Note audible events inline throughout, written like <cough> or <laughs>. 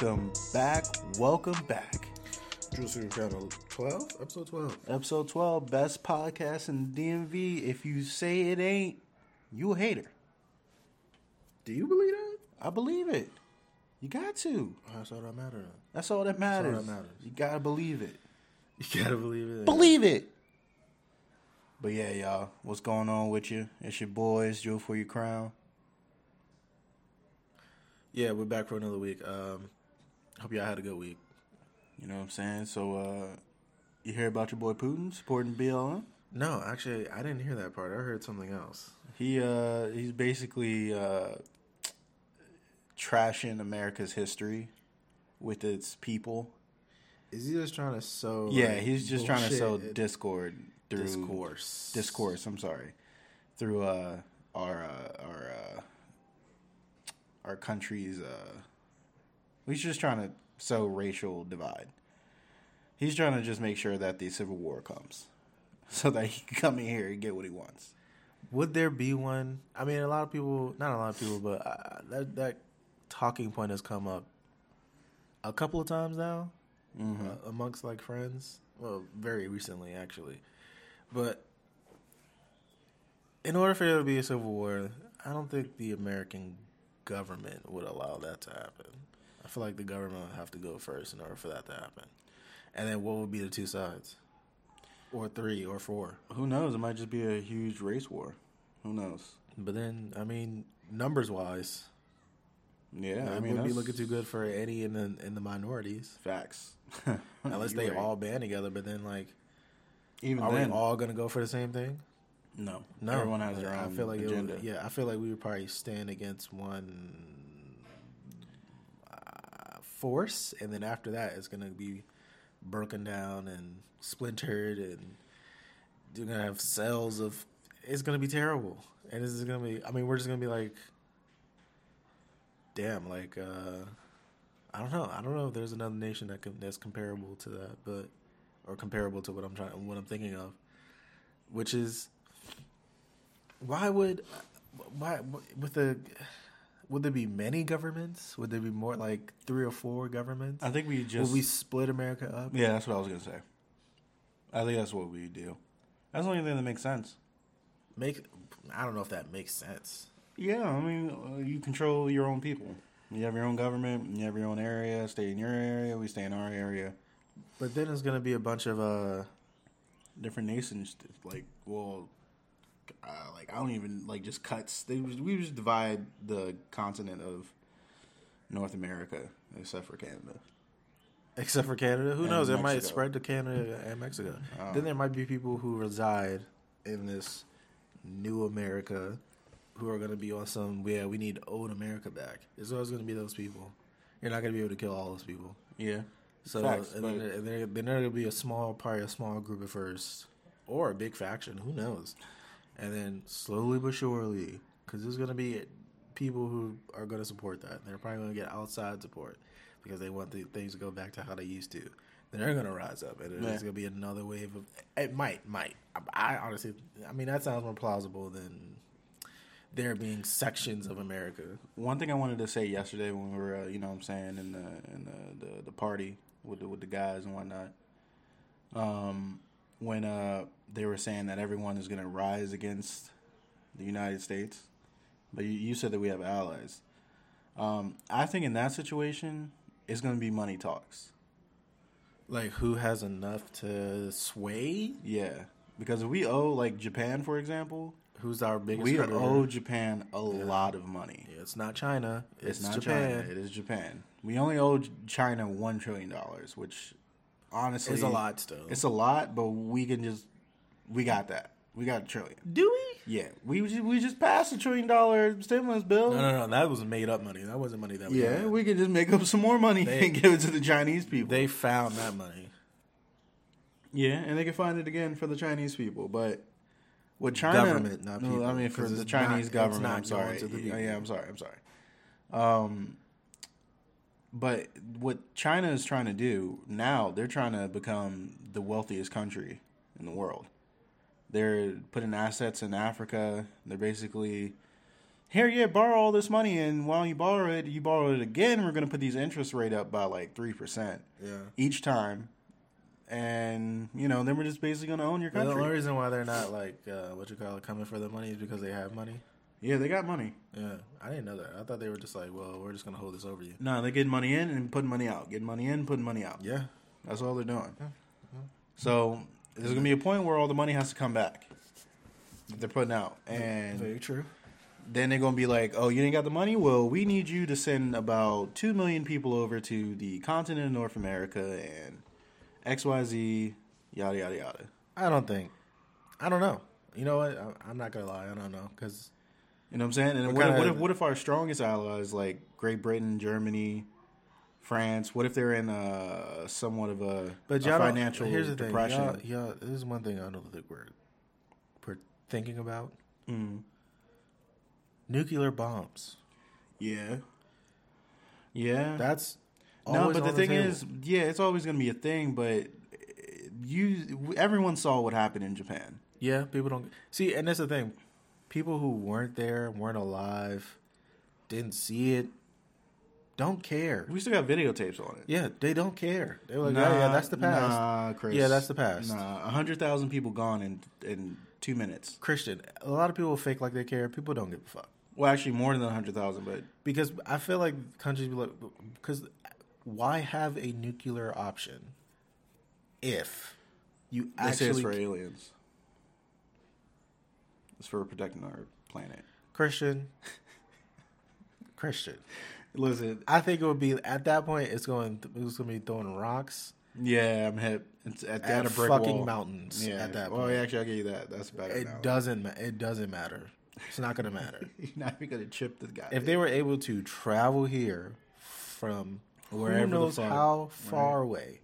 welcome back. Welcome back. Drew Channel 12? Episode 12. Episode 12, best podcast in the DMV. If you say it ain't, you a hater. Do you believe that? I believe it. You got to. That's all that matters. That's all that matters. that matters. You gotta believe it. You gotta believe it. Believe it. But yeah, y'all, what's going on with you? It's your boys, Jewels for your crown. Yeah, we're back for another week. Um, hope y'all had a good week. You know what I'm saying? So, uh, you hear about your boy Putin supporting BLM? No, actually, I didn't hear that part. I heard something else. He uh he's basically uh trashing America's history with its people. Is he just trying to sow? yeah, like, he's just trying to sow discord through discourse? discourse, I'm sorry. Through uh our uh, our uh our country's uh he's just trying to sow racial divide. He's trying to just make sure that the civil war comes. So that he can come in here and get what he wants. Would there be one? I mean, a lot of people, not a lot of people, but uh, that that talking point has come up a couple of times now uh, amongst like friends. Well, very recently actually, but in order for there to be a civil war, I don't think the American government would allow that to happen. I feel like the government would have to go first in order for that to happen. And then what would be the two sides? Or three or four? Who knows? It might just be a huge race war. Who knows? But then, I mean, numbers wise, Yeah, I mean, it wouldn't be looking too good for any in the in the minorities, facts. <laughs> unless they right. all band together. But then, like, even are then, we all gonna go for the same thing? no, No, everyone has their own. I feel like it agenda. would, yeah, I feel like we would probably stand against one force, and then after that, it's gonna be broken down and splintered, and you're gonna have cells of. It's gonna be terrible, and this is gonna be. I mean, we're just gonna be like, damn, like uh, I don't know. I don't know if there's another nation that can, that's comparable to that, but or comparable to what I'm trying, what I'm thinking of, which is why would why with the would there be many governments? Would there be more like three or four governments? I think we just Would we split America up? yeah, that's what I was gonna say. I think that's what we do. That's the only thing that makes sense. Make I don't know if that makes sense. Yeah, I mean, uh, you control your own people. You have your own government. You have your own area. Stay in your area. We stay in our area. But then it's gonna be a bunch of uh Different nations, like well, uh, like I don't even like just cuts. They we just divide the continent of North America, except for Canada. except for Canada. Who And knows? It might spread to Canada and Mexico. Oh. Then there might be people who reside in this new America who are going to be on some, yeah, we need old America back. There's always going to be those people. You're not going to be able to kill all those people. Yeah, So Facts, and then, and then, then there'll be a small, probably a small group at first, or a big faction. Who knows? And then slowly but surely, because there's going to be people who are going to support that. They're probably going to get outside support because they want the things to go back to how they used to. Then they're going to rise up, and Yeah. going to be another wave of. It might, might. I, I honestly, I mean, that sounds more plausible than there being sections of America. One thing I wanted to say yesterday when we were, uh, you know, what I'm saying in the in the, the, the party with the, with the guys and whatnot, um, when uh, they were saying that everyone is going to rise against the United States, but you, you said that we have allies. Um, I think in that situation, it's going to be money talks. Like, who has enough to sway? Yeah, because if we owe like Japan, for example, Who's our biggest we creditor? owe Japan a lot of money. Yeah, it's not China. It's, It's, not Japan. China. It is Japan. We only owe China one trillion dollars, which honestly It's a lot still. It's a lot, but we can just we got that. We got a trillion. Do we? Yeah, we just, we just passed a trillion dollar stimulus bill. No, no, no. That was made up money. That wasn't money that we Yeah, had. we could just make up some more money They- and give it to the Chinese people. They found that money. yeah, and they can find it again for the Chinese people, but with China, Government, not no, people, I mean for 'cause the it's Chinese not- it's government. not I'm sorry. to the Yeah, people. yeah, I'm sorry. I'm sorry. Um, but what China is trying to do now, they're trying to become the wealthiest country in the world. They're putting assets in Africa. They're basically here, yeah, borrow all this money, and while you borrow it, you borrow it again. We're gonna put these interest rate up by like three percent Yeah. each time, and you know, then we're just basically gonna own your country. The only reason why they're not like uh, what you call it coming for the money is because they have money. Yeah, they got money. Yeah, I didn't know that. I thought they were just like, well, we're just gonna hold this over you. No, they're getting money in and putting money out. Getting money in, putting money out. Yeah, That's all they're doing. So there's gonna be a point where all the money has to come back that they're putting out, and very true. then they're gonna be like, "Oh, you didn't got the money? Well, we need you to send about two million people over to the continent of North America and X, Y, Z, yada yada yada." I don't think. I don't know. You know what? I, I'm not gonna lie. I don't know because You know what I'm saying? And What what, kinda- what if what if our strongest allies like Great Britain, Germany, France? What if they're in uh, somewhat of a, but a financial here's the thing. depression? Y'all, y'all, this is one thing I don't think we're we're thinking about Mm. nuclear bombs. Yeah, yeah. That's no, but the thing is, yeah, it's always going to be a thing. But you, everyone saw what happened in Japan. Yeah, people don't see, and that's the thing. People who weren't there, weren't alive, didn't see it, don't care. We still got videotapes on it. Yeah, they don't care. They're like, yeah, yeah, that's the past. Nah, Chris. Yeah, that's the past. Nah, a hundred thousand people gone in in two minutes. Christian, a lot of people fake like they care. People don't give a fuck Well, actually, more than a hundred thousand, but because I feel like countries be like, because why have a nuclear option if you actually. this for aliens. It's for protecting our planet. Christian? <laughs> Christian, Listen, I think it would be at that point. It's going. It's going to be throwing rocks yeah, I'm hit. It's at, at at fucking wall. mountains. Yeah, at that Well, point, actually, I'll give you that. That's better. it now. doesn't. ma- It doesn't matter. It's not going to matter. <laughs> You're not even gonna chip this guy. if they were able to travel here from wherever Who knows the fuck, how far away,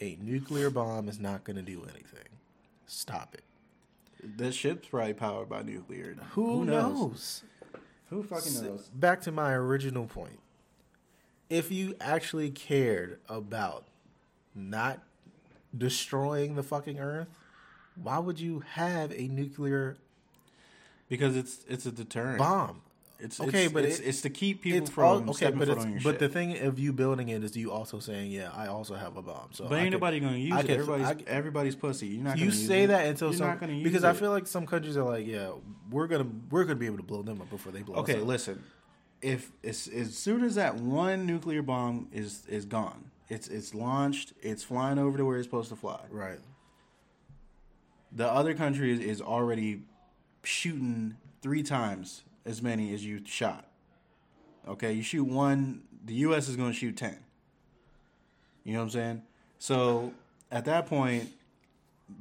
a nuclear bomb is not going to do anything. Stop it. That ship's probably powered by nuclear. Who, knows? Who fucking knows? Back to my original point. If you actually cared about not destroying the fucking earth, why would you have a nuclear Because it's it's a deterrent. bomb? It's Okay, it's, but it's, it- it's to keep people from all, okay, stepping but foot it's, on your but shit. the thing of you building it is you also saying, yeah, I also have a bomb. So but I ain't can- nobody gonna use I it. can- Everybody's I everybody's pussy. You're not. you say it. that until You're some not gonna use because I feel like some countries are like, yeah, we're gonna we're gonna be able to blow them up before they blow Okay, us up. listen. If as, as soon as that one nuclear bomb is is gone, it's it's launched, it's flying over to where it's supposed to fly. Right. The other country is, is already shooting three times as many as you shot. Okay, you shoot one, the U.S. is going to shoot ten. You know what I'm saying? So at that point,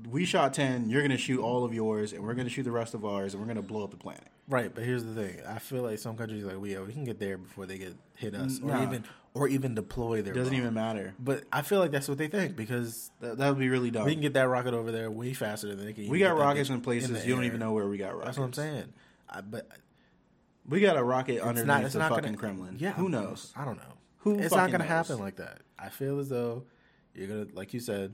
we shot ten. You're going to shoot all of yours, and we're going to shoot the rest of ours, and we're going to blow up the planet. Right, but here's the thing. I feel like some countries are like, well, yeah, we can get there before they get hit us, or Nah. even or even deploy their. It doesn't bomb. even matter. But I feel like that's what they think because That, that would be really dumb. we can get that rocket over there way faster than they can. We got rockets in places the you don't even know where we got rockets. That's what I'm saying. I, but We got a rocket it's underneath not. It's the not fucking gonna, Kremlin. Yeah, who knows? I don't know. Who it's not going to happen like that. I feel as though you're gonna, like you said,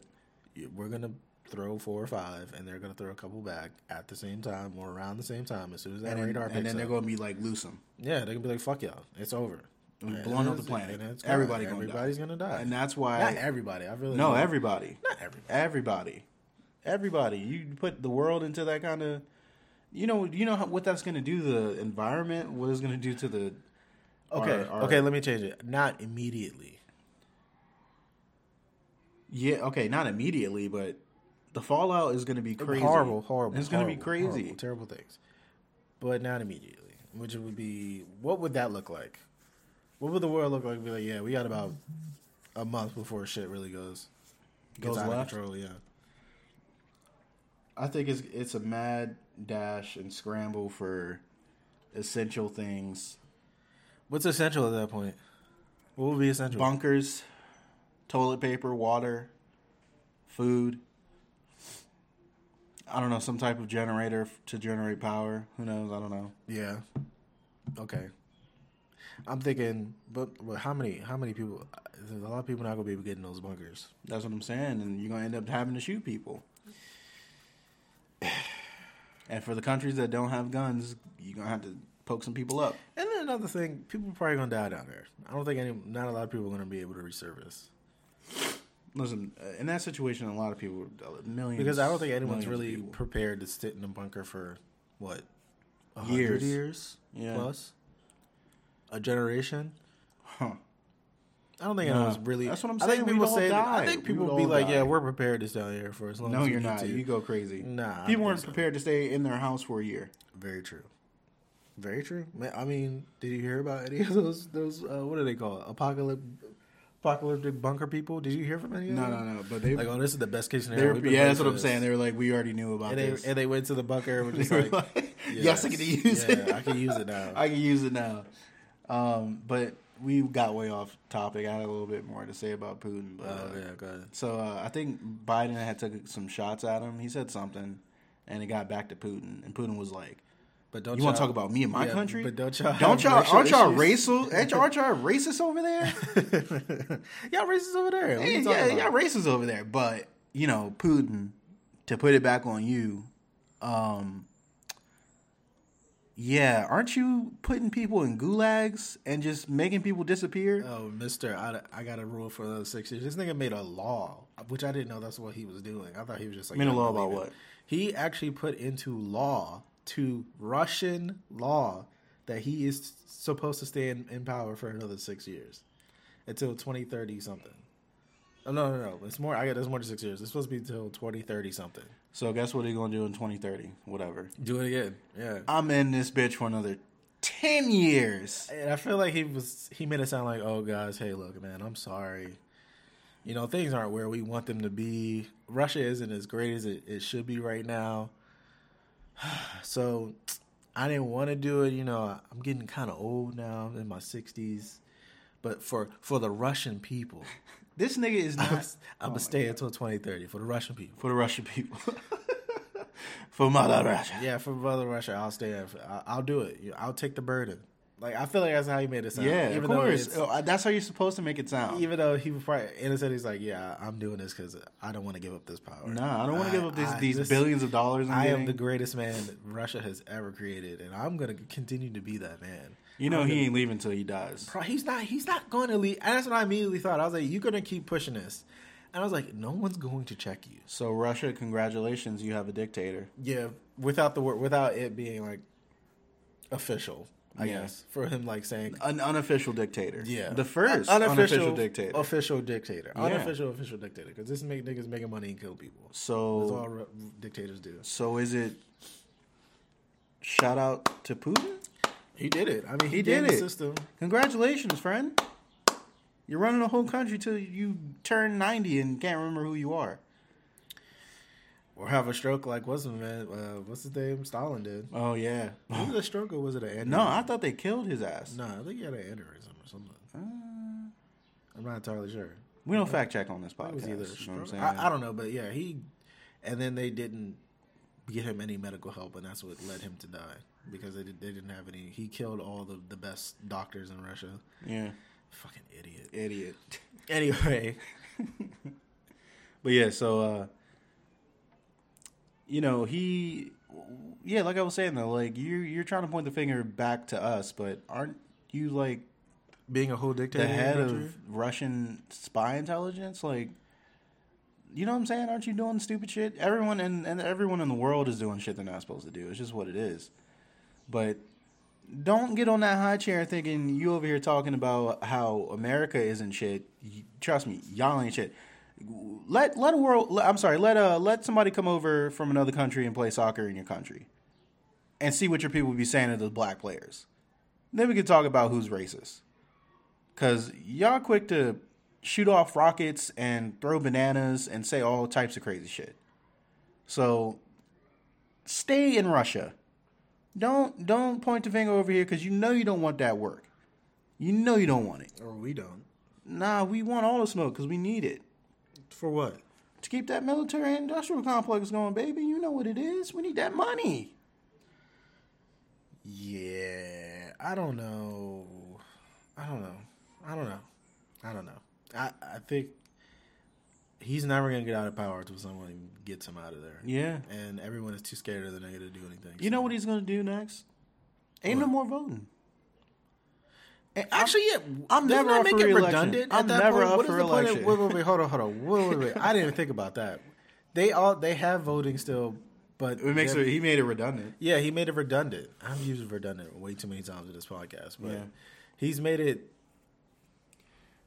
you, we're gonna throw four or five, and they're gonna throw a couple back at the same time or around the same time as soon as that And then, radar and picks then they're going to be like loose 'em. Yeah, they're gonna be like, "Fuck y'all, it's over." And And blowing up the planet. and gone. Everybody gonna everybody's die. gonna die, and that's why. not everybody. I really no, everybody. not everybody. Everybody. Everybody. You put the world into that kind of. You know, you know how, what that's going to do to the environment. What it's going to do to the. Okay, our- our- okay. Let me change it. Not immediately. Yeah. Okay. Not immediately, but the fallout is going to be crazy. Horrible, horrible. It's going to be crazy. horrible, terrible things, but not immediately. Which would be what would that look like? What would the world look like? Be like, yeah, we got about a month before shit really goes Goes out left? of control. Yeah, I think it's it's a mad dash and scramble for essential things. what's essential at that point? What would be essential? Bunkers, toilet paper, water, food. I don't know, some type of generator to generate power. Who knows? I don't know. Yeah. Okay. I'm thinking, but, but how many? How many people? There's a lot of people not gonna be able to get in those bunkers. That's what I'm saying, and you're gonna end up having to shoot people. And for the countries that don't have guns, you're gonna have to poke some people up. And then another thing, people are probably gonna die down there. I don't think any, not a lot of people are gonna be able to resurface Listen, uh, in that situation, a lot of people, millions, because I don't think anyone's really prepared to sit in a bunker for what a hundred Years. years Yeah. plus a generation. Huh. I don't think Nah, anyone's really. that's what I'm I saying, think we'd people say. I think people would be like, die. "Yeah, we're prepared to stay out here for as long No, as we you're need not. to." You go crazy. Nah, people weren't so. prepared to stay in their house for a year. Very true. Very true. I mean, did you hear about any of <laughs> those? Those uh, what do they call it? Apocalyptic, apocalyptic bunker people? Did you hear from any of No, them? no, no. No. But they, Like, oh, this is the best case scenario. yeah, that's what I'm this. saying. They were like, we already knew about And they this. and they went to the bunker and <laughs> were just like, like, yes, I can use yeah, it. I can use it now. <laughs> I can use it now. Um, but we got way off topic. I had a little bit more to say about Putin. But, Oh uh, yeah, go ahead. So uh, I think Biden had took some shots at him. He said something, and it got back to Putin, and Putin was like, But don't "You want to talk about me and my yeah, country? But don't y'all don't y'all aren't y'all racial? Aren't y'all, aren't <laughs> <laughs> y'all racist over there? y'all racist over there. Are yeah, you talking yeah, about? y'all racist over there. But you know, Putin, to put it back on you, um, yeah, aren't you putting people in gulags and just making people disappear? Oh, Mister, I, I got a rule for another six years. This nigga made a law, which I didn't know that's what he was doing. I thought he was just like Made a law about leaving." what? He actually put into law to Russian law that he is supposed to stay in, in power for another six years until twenty thirty something. Oh, no, no, no. It's more. I got. It's more than six years. It's supposed to be until twenty thirty something. So guess what he's gonna do in twenty thirty? Whatever. Do it again. Yeah. I'm in this bitch for another ten years. And I feel like he was he made it sound like, oh guys, hey look, man, I'm sorry. You know, things aren't where we want them to be. Russia isn't as great as it, it should be right now. <sighs> So I didn't want to do it, you know, I'm getting kind of old now, I'm in my sixties. But for for the Russian people, This nigga is <laughs> I'm, not I'm gonna oh stay until 2030 for the Russian people. for the Russian people. <laughs> for Mother Russia. Yeah, for Mother Russia, I'll stay. I'll do it. I'll take the burden. Like I feel like that's how he made it sound. Yeah, of course. Oh, That's how you're supposed to make it sound. Even though he was probably innocent, he's like, "Yeah, I'm doing this because I don't want to give up this power." Nah, I don't want to give up these, I- these this- billions of dollars. I'm I am getting. the greatest man Russia has ever created, and I'm gonna continue to be that man. You know he ain't leaving until he dies. Bro, he's not. He's not going to leave. And that's what I immediately thought. I was like, "You're gonna keep pushing this," and I was like, "No one's going to check you." So Russia, congratulations, you have a dictator. Yeah, without the word, without it being like official, I Yeah. guess for him like saying, An unofficial dictator. "Yeah, the first Un- unofficial, dictator. official dictator, Yeah. unofficial official dictator." Because this make niggas making money and kill people. That's so all re- dictators do. so is it? Shout out to Putin. He did it. I mean, he, He did it. system. Congratulations, friend. You're running the whole country till you turn 90 and can't remember who you are. Or have a stroke like what's man? Uh, what's his name? Stalin did. Oh yeah. Was it a stroke or was it an aneurysm? No, I thought they killed his ass. No, I think he had an aneurysm or something. Uh, I'm not entirely sure. we don't fact check on this podcast. either you know what I'm saying? I, I don't know, but yeah, he. And then they didn't get him any medical help, and that's what led him to die because they did, they didn't have any. He killed all the the best doctors in Russia. yeah, Fucking idiot. idiot. <laughs> Anyway, <laughs> But yeah, so uh you know, he yeah, like I was saying though, like you you're trying to point the finger back to us, but aren't you like being a whole dictator, the head of Russian spy intelligence? Like you know what I'm saying? Aren't you doing stupid shit? Everyone and, and everyone in the world is doing shit they're not supposed to do. It's just what it is. But don't get on that high chair thinking you over here talking about how America isn't shit. Trust me, y'all ain't shit. Let let a world. I'm sorry. Let uh let somebody come over from another country and play soccer in your country, and see what your people be saying to the black players. Then we can talk about who's racist. Cause y'all quick to shoot off rockets and throw bananas and say all types of crazy shit. So stay in Russia. Don't don't point the finger over here because you know you don't want that work. You know you don't want it. or we don't. Nah, we want all the smoke because we need it For what? to keep that military industrial complex going, baby. You know what it is. We need that money. Yeah, I don't know. I don't know. I don't know. I don't know. I I think he's never gonna get out of power until someone gets him out of there. Yeah. and everyone is too scared of the nigga to do anything. You know what he's gonna do next? Ain't no more voting. Actually, yeah. I'm never up make for it redundant? I'm never point? up What for point of- election. Wait, wait, wait, hold on, hold on. Wait, wait, wait. I didn't even think about that. They all they have voting still, but It makes it, he made it redundant. Yeah, he made it redundant. I've used redundant way too many times in this podcast, but Yeah. he's made it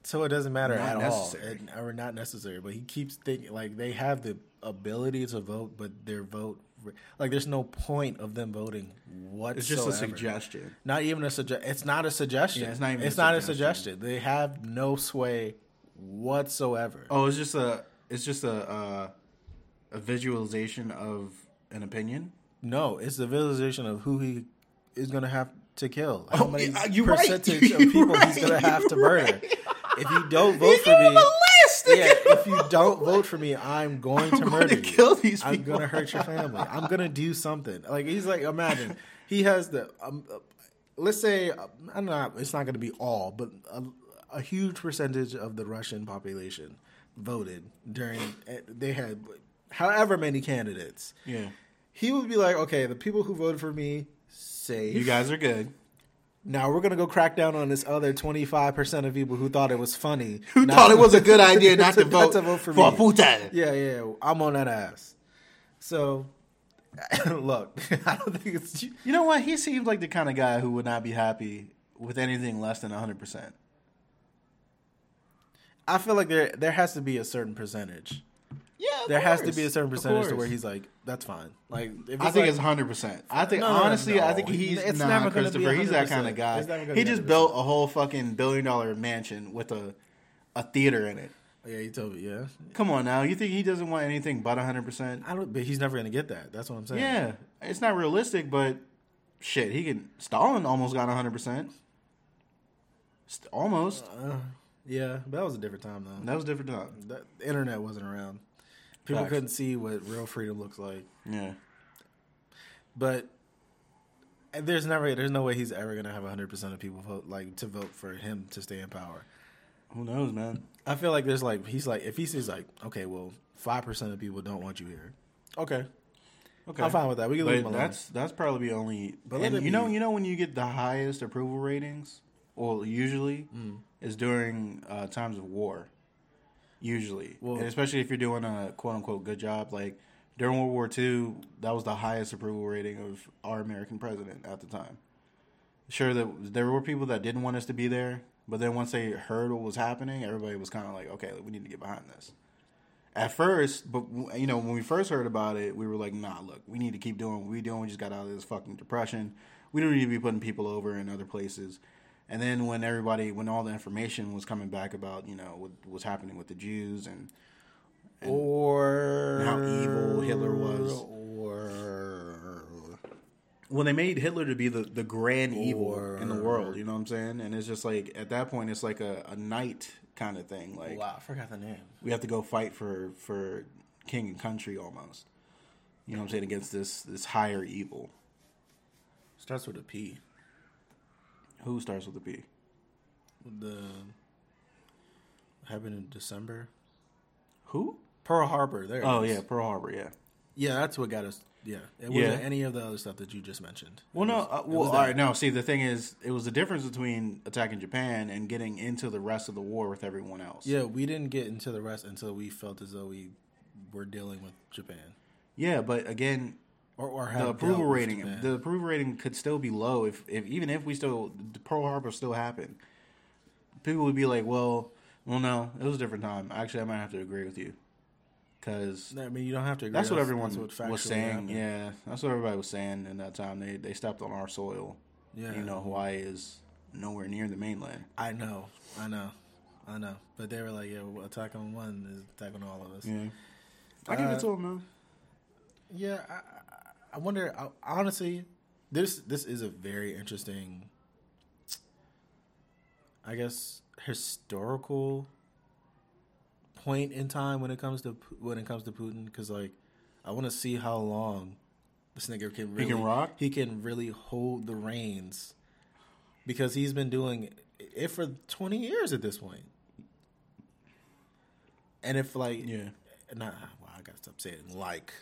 so it doesn't matter Not at necessary. all, and, or not necessary. But he keeps thinking like they have the ability to vote, but their vote like there's no point of them voting whatsoever. It's just a suggestion. Not even a suggestion. It's not a suggestion. Yeah, it's not even It's a not a suggestion. suggestion. They have no sway whatsoever. Oh, it's just a it's just a uh, a visualization of an opinion. No, it's the visualization of who he is going to have to kill. How Oh, many yeah, you're right. percentage <laughs> of people he's right. going to have to murder? If you don't vote for me, yeah, if you don't vote for me, I'm going to I'm going murder to you. kill these I'm people. going to hurt your family. I'm going to do something. Like he's like, imagine he has the. Um, uh, let's say uh, I'm not. It's not going to be all, but a, a huge percentage of the Russian population voted during. eh, They had however many candidates Yeah, he would be like, okay, the people who voted for me, safe. you guys are good. Now we're gonna go crack down on this other twenty five percent of people who thought it was funny, Who not- thought it was a <laughs> good idea not <laughs> to vote, for, for me. Putin? Yeah, yeah, I'm on that ass. So, <laughs> look, I don't think it's. You know what? He seems like the kind of guy who would not be happy with anything less than 100%. I feel like there there has to be a certain percentage. Yeah, There has to be a certain percentage to where he's like, that's fine. Like, if I think like- it's 100%. I think, No, no, no, honestly, I think he's It's nah, never gonna be Christopher. He's that kind of guy. It's never gonna He just 100%. built a whole fucking billion dollar mansion with a a theater in it. yeah, he told me, yeah. Come on now. You think he doesn't want anything but 100%? I don't, but he's never gonna get that. That's what I'm saying. Yeah. It's not realistic, but shit, he can. Stalin almost got 100%. Almost. Uh, yeah, but that was a different time though. That was a different time. the the internet wasn't around. People Facts. couldn't see what real freedom looks like. Yeah. But there's never there's no way he's ever gonna have 100 percent of people vote like to vote for him to stay in power. Who knows, man? I feel like there's like he's like if he sees like okay, well five percent of people don't want you here. Okay, Okay. I'm fine with that. We can leave him But alone. that's that's probably the only. But and you know, you know when you get the highest approval ratings, well, usually Mm. is during uh, times of war. Usually, Well- and especially if you're doing a quote unquote good job, like during World War II, that was the highest approval rating of our American president at the time. Sure, that there were people that didn't want us to be there, but then once they heard what was happening, everybody was kind of like, okay, we need to get behind this at first, but you know, when we first heard about it, we were like, "Nah, look, we need to keep doing what we're doing. We just got out of this fucking depression. We don't need to be putting people over in other places." And then when everybody, when all the information was coming back about, you know, what was happening with the Jews and or how evil Hitler was. or when they made Hitler to be the, the grand evil in the world, you know what I'm saying? And it's just like at that point, it's like a, a knight kind of thing. Like wow, I forgot the name. we have to go fight for for king and country almost. You know what I'm saying against this this higher evil. Starts with a P. Who starts with a P? The happened in December. Who? Pearl Harbor. There. Oh is. yeah, Pearl Harbor. Yeah. Yeah, that's what got us. Yeah, it wasn't Yeah. any of the other stuff that you just mentioned. Well, It no. Uh, well, was all right. No. See, the thing is, it was the difference between attacking Japan and getting into the rest of the war with everyone else. Yeah, we didn't get into the rest until we felt as though we were dealing with Japan, Yeah, but again, or or the approval rating, Japan. the approval rating could still be low if, if even if we still Pearl Harbor still happened. People would be like, "Well, well, no, it was a different time." Actually, I might have to agree with you because I mean, you don't have to. Agree. That's what everyone that's what was saying. happened. Yeah, that's what everybody was saying in that time. They they stepped on our soil. yeah. You know, Hawaii is nowhere near the mainland. I know, I know, I know. But they were like, "Yeah, well, attack on one is attack on all of us." Yeah, I give Uh, it to them though. Yeah, I, I- wonder. I, honestly, this this is a very interesting, I guess, historical point in time when it comes to when it comes to Putin. Because like, I want to see how long this nigga can really he can rock? He can really hold the reins because he's been doing it for twenty years at this point. And if like Yeah, not well, I gotta stop saying like,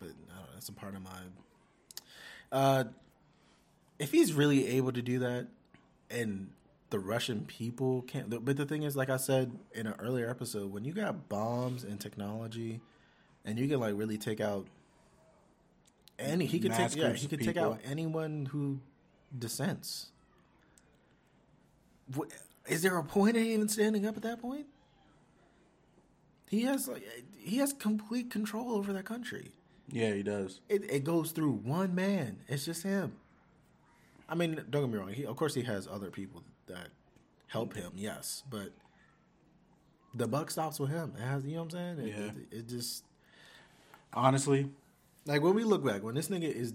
but I don't know, that's a part of my. Uh, if he's really able to do that, and the Russian people can't. But the thing is, like I said in an earlier episode, when you got bombs and technology, and you can like really take out any, he could take yeah, he could take out anyone who dissents. Is there a point in even standing up at that point? He has like he has complete control over that country. Yeah, he does. It it goes through one man. It's just him. I mean, don't get me wrong. He of course he has other people that help him. Yes, but the buck stops with him. It has you know what I'm saying? It, Yeah. it, it just Honestly, like when we look back when this nigga is,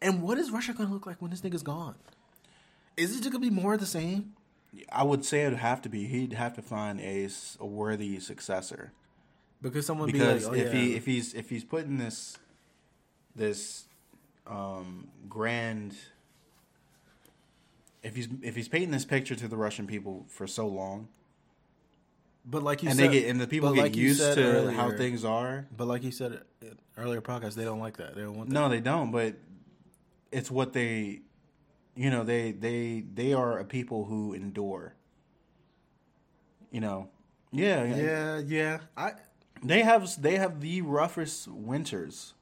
and what is Russia gonna look like when this nigga's gone? Is it just gonna be more of the same? I would say it'd have to be. He'd have to find a worthy successor. Because someone because be like, oh, if yeah. he if he's if he's putting this this um grand if he's if he's painting this picture to the Russian people for so long but like you and said, they get and the people get like used to how earlier- things are But like you said in earlier podcast, they don't like that. They don't want that. no they don't but it's what they you know they they they are a people who endure you know yeah Yeah, yeah. I they have they have the roughest winters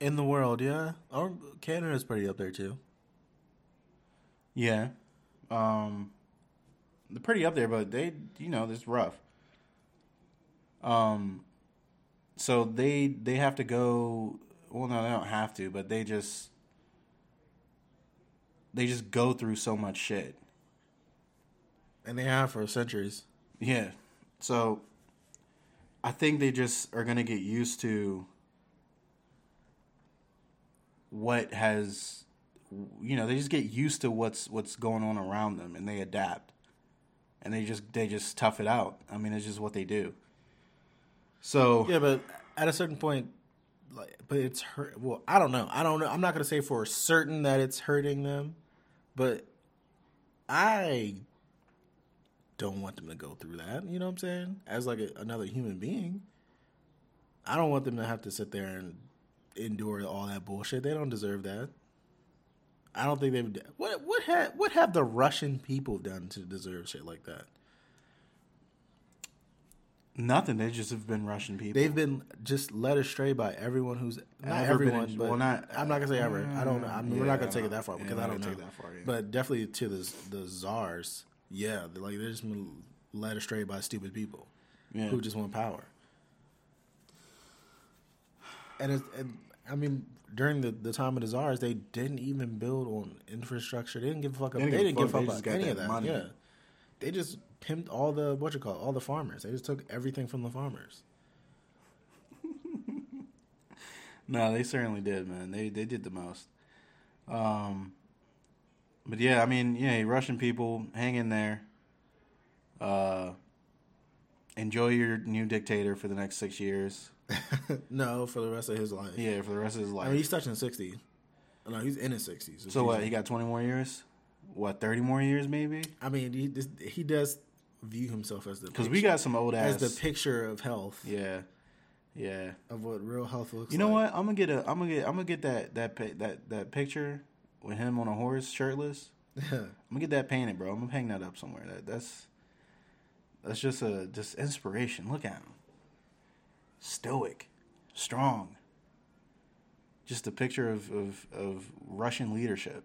in the world, yeah. Or Canada's pretty up there too. Yeah. Um they're pretty up there, but they you know, it's rough. Um so they they have to go well no, they don't have to, but they just they just go through so much shit. And they have for centuries. Yeah. So I think they just are going to get used to what has you know, they just get used to what's what's going on around them and they adapt. And they just they just tough it out. I mean, it's just what they do. So Yeah, but at a certain point, like, but it's hurt. Well, I don't know. I don't know. I'm not gonna say for certain that it's hurting them, but I don't want them to go through that. You know what I'm saying? As like a, another human being, I don't want them to have to sit there and endure all that bullshit. They don't deserve that. I don't think they've. What what have what have the Russian people done to deserve shit like that? nothing. They just have been Russian people. They've been just led astray by everyone who's not Ever been everyone, in- but well, not- I'm not gonna say ever. I don't know. I mean, we're not gonna take it that far because we're I don't know. gonna that far, yeah. But definitely to the the czars, yeah, they're like they're just been led astray by stupid people Yeah. who just want power. And it's, and I mean, during the, the time of the czars, they didn't even build on infrastructure. They didn't give a fuck. They, They didn't give give a a fuck. fuck about just got any of that that. money. Yeah, they just pimped all the what you call it, all the farmers. They just took everything from the farmers. <laughs> No, they certainly did, man. They they did the most. Um, but yeah, I mean, yeah, Russian people, hang in there. Uh, enjoy your new dictator for the next six years. <laughs> no, for the rest of his life. Yeah, for the rest of his life. I mean, he's touching sixty. No, he's in his sixties. so what? He got twenty more years. What? Thirty more years, maybe? I mean, he this, he does view himself as the Because we got some old ass. as the picture of health yeah, yeah. of what real health looks. Like. You know like. what? I'm gonna get a. I'm gonna get. I'm gonna get that that that that picture with him on a horse, shirtless. <laughs> I'm gonna get that painted, bro. I'm gonna hang that up somewhere. That that's that's just a just inspiration. Look at him, stoic, strong. Just a picture of of, of Russian leadership.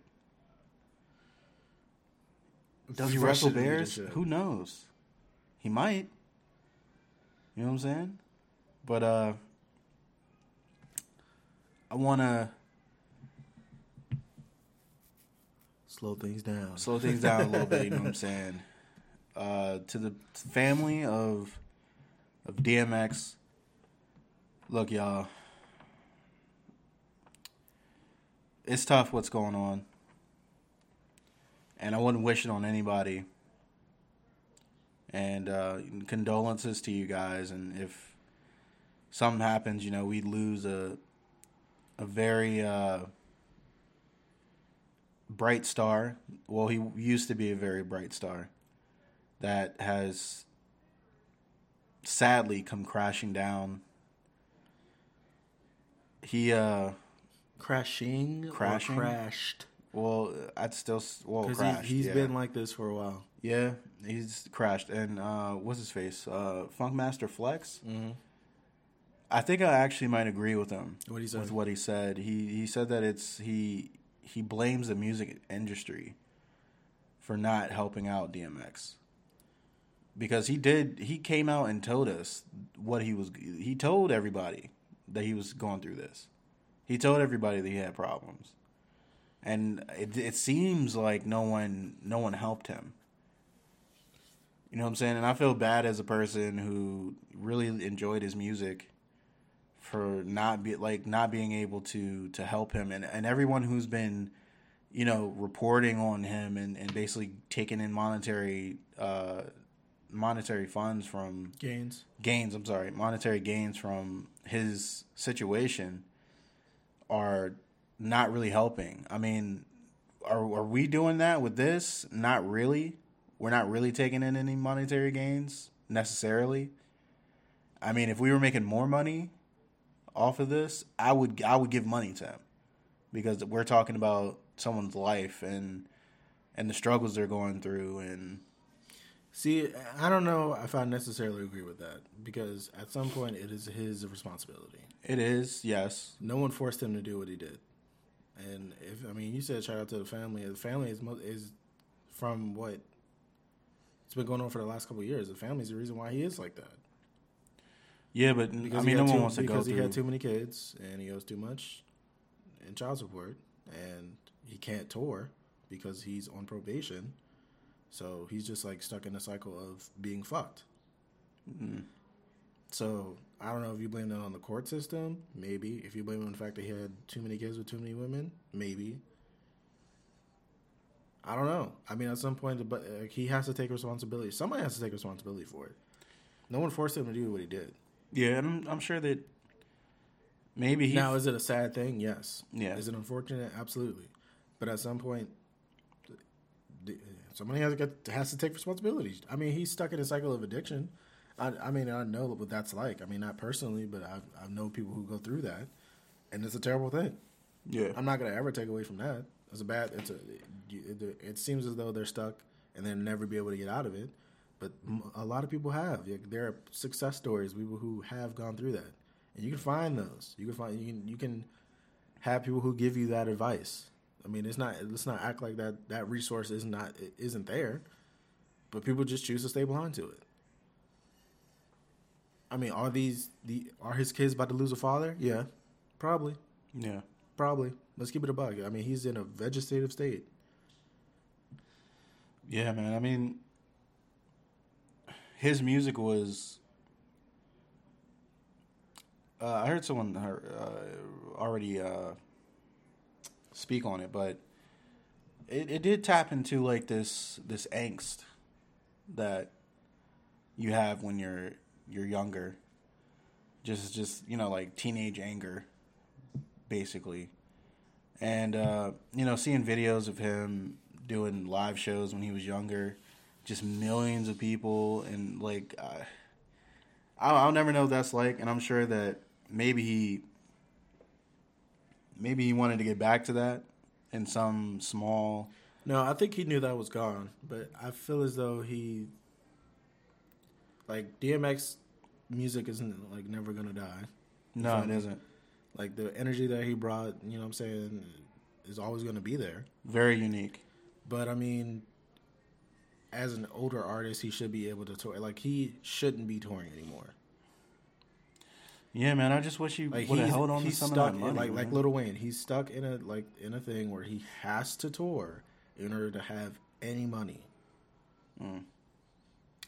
Does he wrestle bears? leadership. Who knows? He might. You know what I'm saying? But uh, I wanna Slow things down. slow things down a little bit. You know what I'm <laughs> saying? Uh, to the family of of DMX, look, y'all. It's tough what's going on, and I wouldn't wish it on anybody. And uh, condolences to you guys. And if something happens, you know, we lose a a very uh, bright star. Well, he used to be a very bright star that has sadly come crashing down. He uh crashing, Crashing? crashed. Well, I'd still well crashed. he, he's yeah. been like this for a while. yeah, he's crashed. And uh, what's his face? Uh, Funkmaster Flex. Mm-hmm. I think I actually might agree with him. What he said? with what he said. He he said that it's he he blames the music industry for not helping out DMX. Because he did he came out and told us what he was he told everybody that he was going through this. He told everybody that he had problems. And it it seems like no one no one helped him. You know what I'm saying? And I feel bad as a person who really enjoyed his music for not be like not being able to to help him. And, and everyone who's been you know reporting on him and, and basically taking in monetary uh monetary funds from Gains. gains i'm sorry monetary gains from his situation are not really helping. I mean are, are we doing that with this? Not really. We're not really taking in any monetary gains necessarily. I mean if we were making more money off of this i would i would give money to him because we're talking about someone's life and and the struggles they're going through and See, I don't know if I necessarily agree with that because at some point it is his responsibility. it is yes No one forced him to do what he did. And if I mean, you said shout out to the family. The family is mo- is from what it's been going on for the last couple of years. The family's the reason why he is like that. Yeah but Because i mean no one too- wants to go because through he had too many kids and he owes too much in child support and he can't tour because he's on probation. So he's just like stuck in a cycle of being fucked. Mm. So I don't know if you blame that on the court system, maybe. If you blame it on the fact that he had too many kids with too many women, maybe. I don't know. I mean, at some point, but he has to take responsibility. Somebody has to take responsibility for it. No one forced him to do what he did. Yeah, and I'm, I'm sure that maybe he. now, is it a sad thing? Yes. Yeah. Is it unfortunate? Absolutely. But at some point, somebody has to get, has to take responsibility. I mean, he's stuck in a cycle of addiction. I, I mean, I know what that's like. I mean, not personally, but I've I've known people who go through that, and it's a terrible thing. yeah, I'm not gonna ever take away from that. It's a bad. It's a. It, it seems as though they're stuck and they'll never be able to get out of it. But a lot of people have. There are success stories, people who have gone through that, and you can find those. You can find. You can. You can have people who give you that advice. I mean, it's not. Let's not act like that. That resource is not. isn't there. But people just choose to stay blind to it. I mean, are these the are his kids about to lose a father? Yeah, probably. yeah. Probably. Let's keep it a bug. I mean, he's in a vegetative state. Yeah, man. I mean, his music was. Uh, I heard someone uh, already uh, speak on it, but it, it did tap into like this this angst that you have when you're you're younger. Just just you know like teenage anger, basically, and uh, you know seeing videos of him doing live shows when he was younger, just millions of people and like uh, I'll, I'll never know what that's like, and I'm sure that maybe he maybe he wanted to get back to that in some small No, I think he knew that was gone, but I feel as though he, like DMX, music isn't like never gonna die. no it me? isn't Like the energy that he brought, you know, what I'm saying, is always gonna be there. very unique But I mean, as an older artist, he should be able to tour. Like he shouldn't be touring anymore. yeah man I just wish he Like would have held on to some stuck of that money like like man. Lil Wayne. He's stuck in a like in a thing where he has to tour in order to have any money. Mm.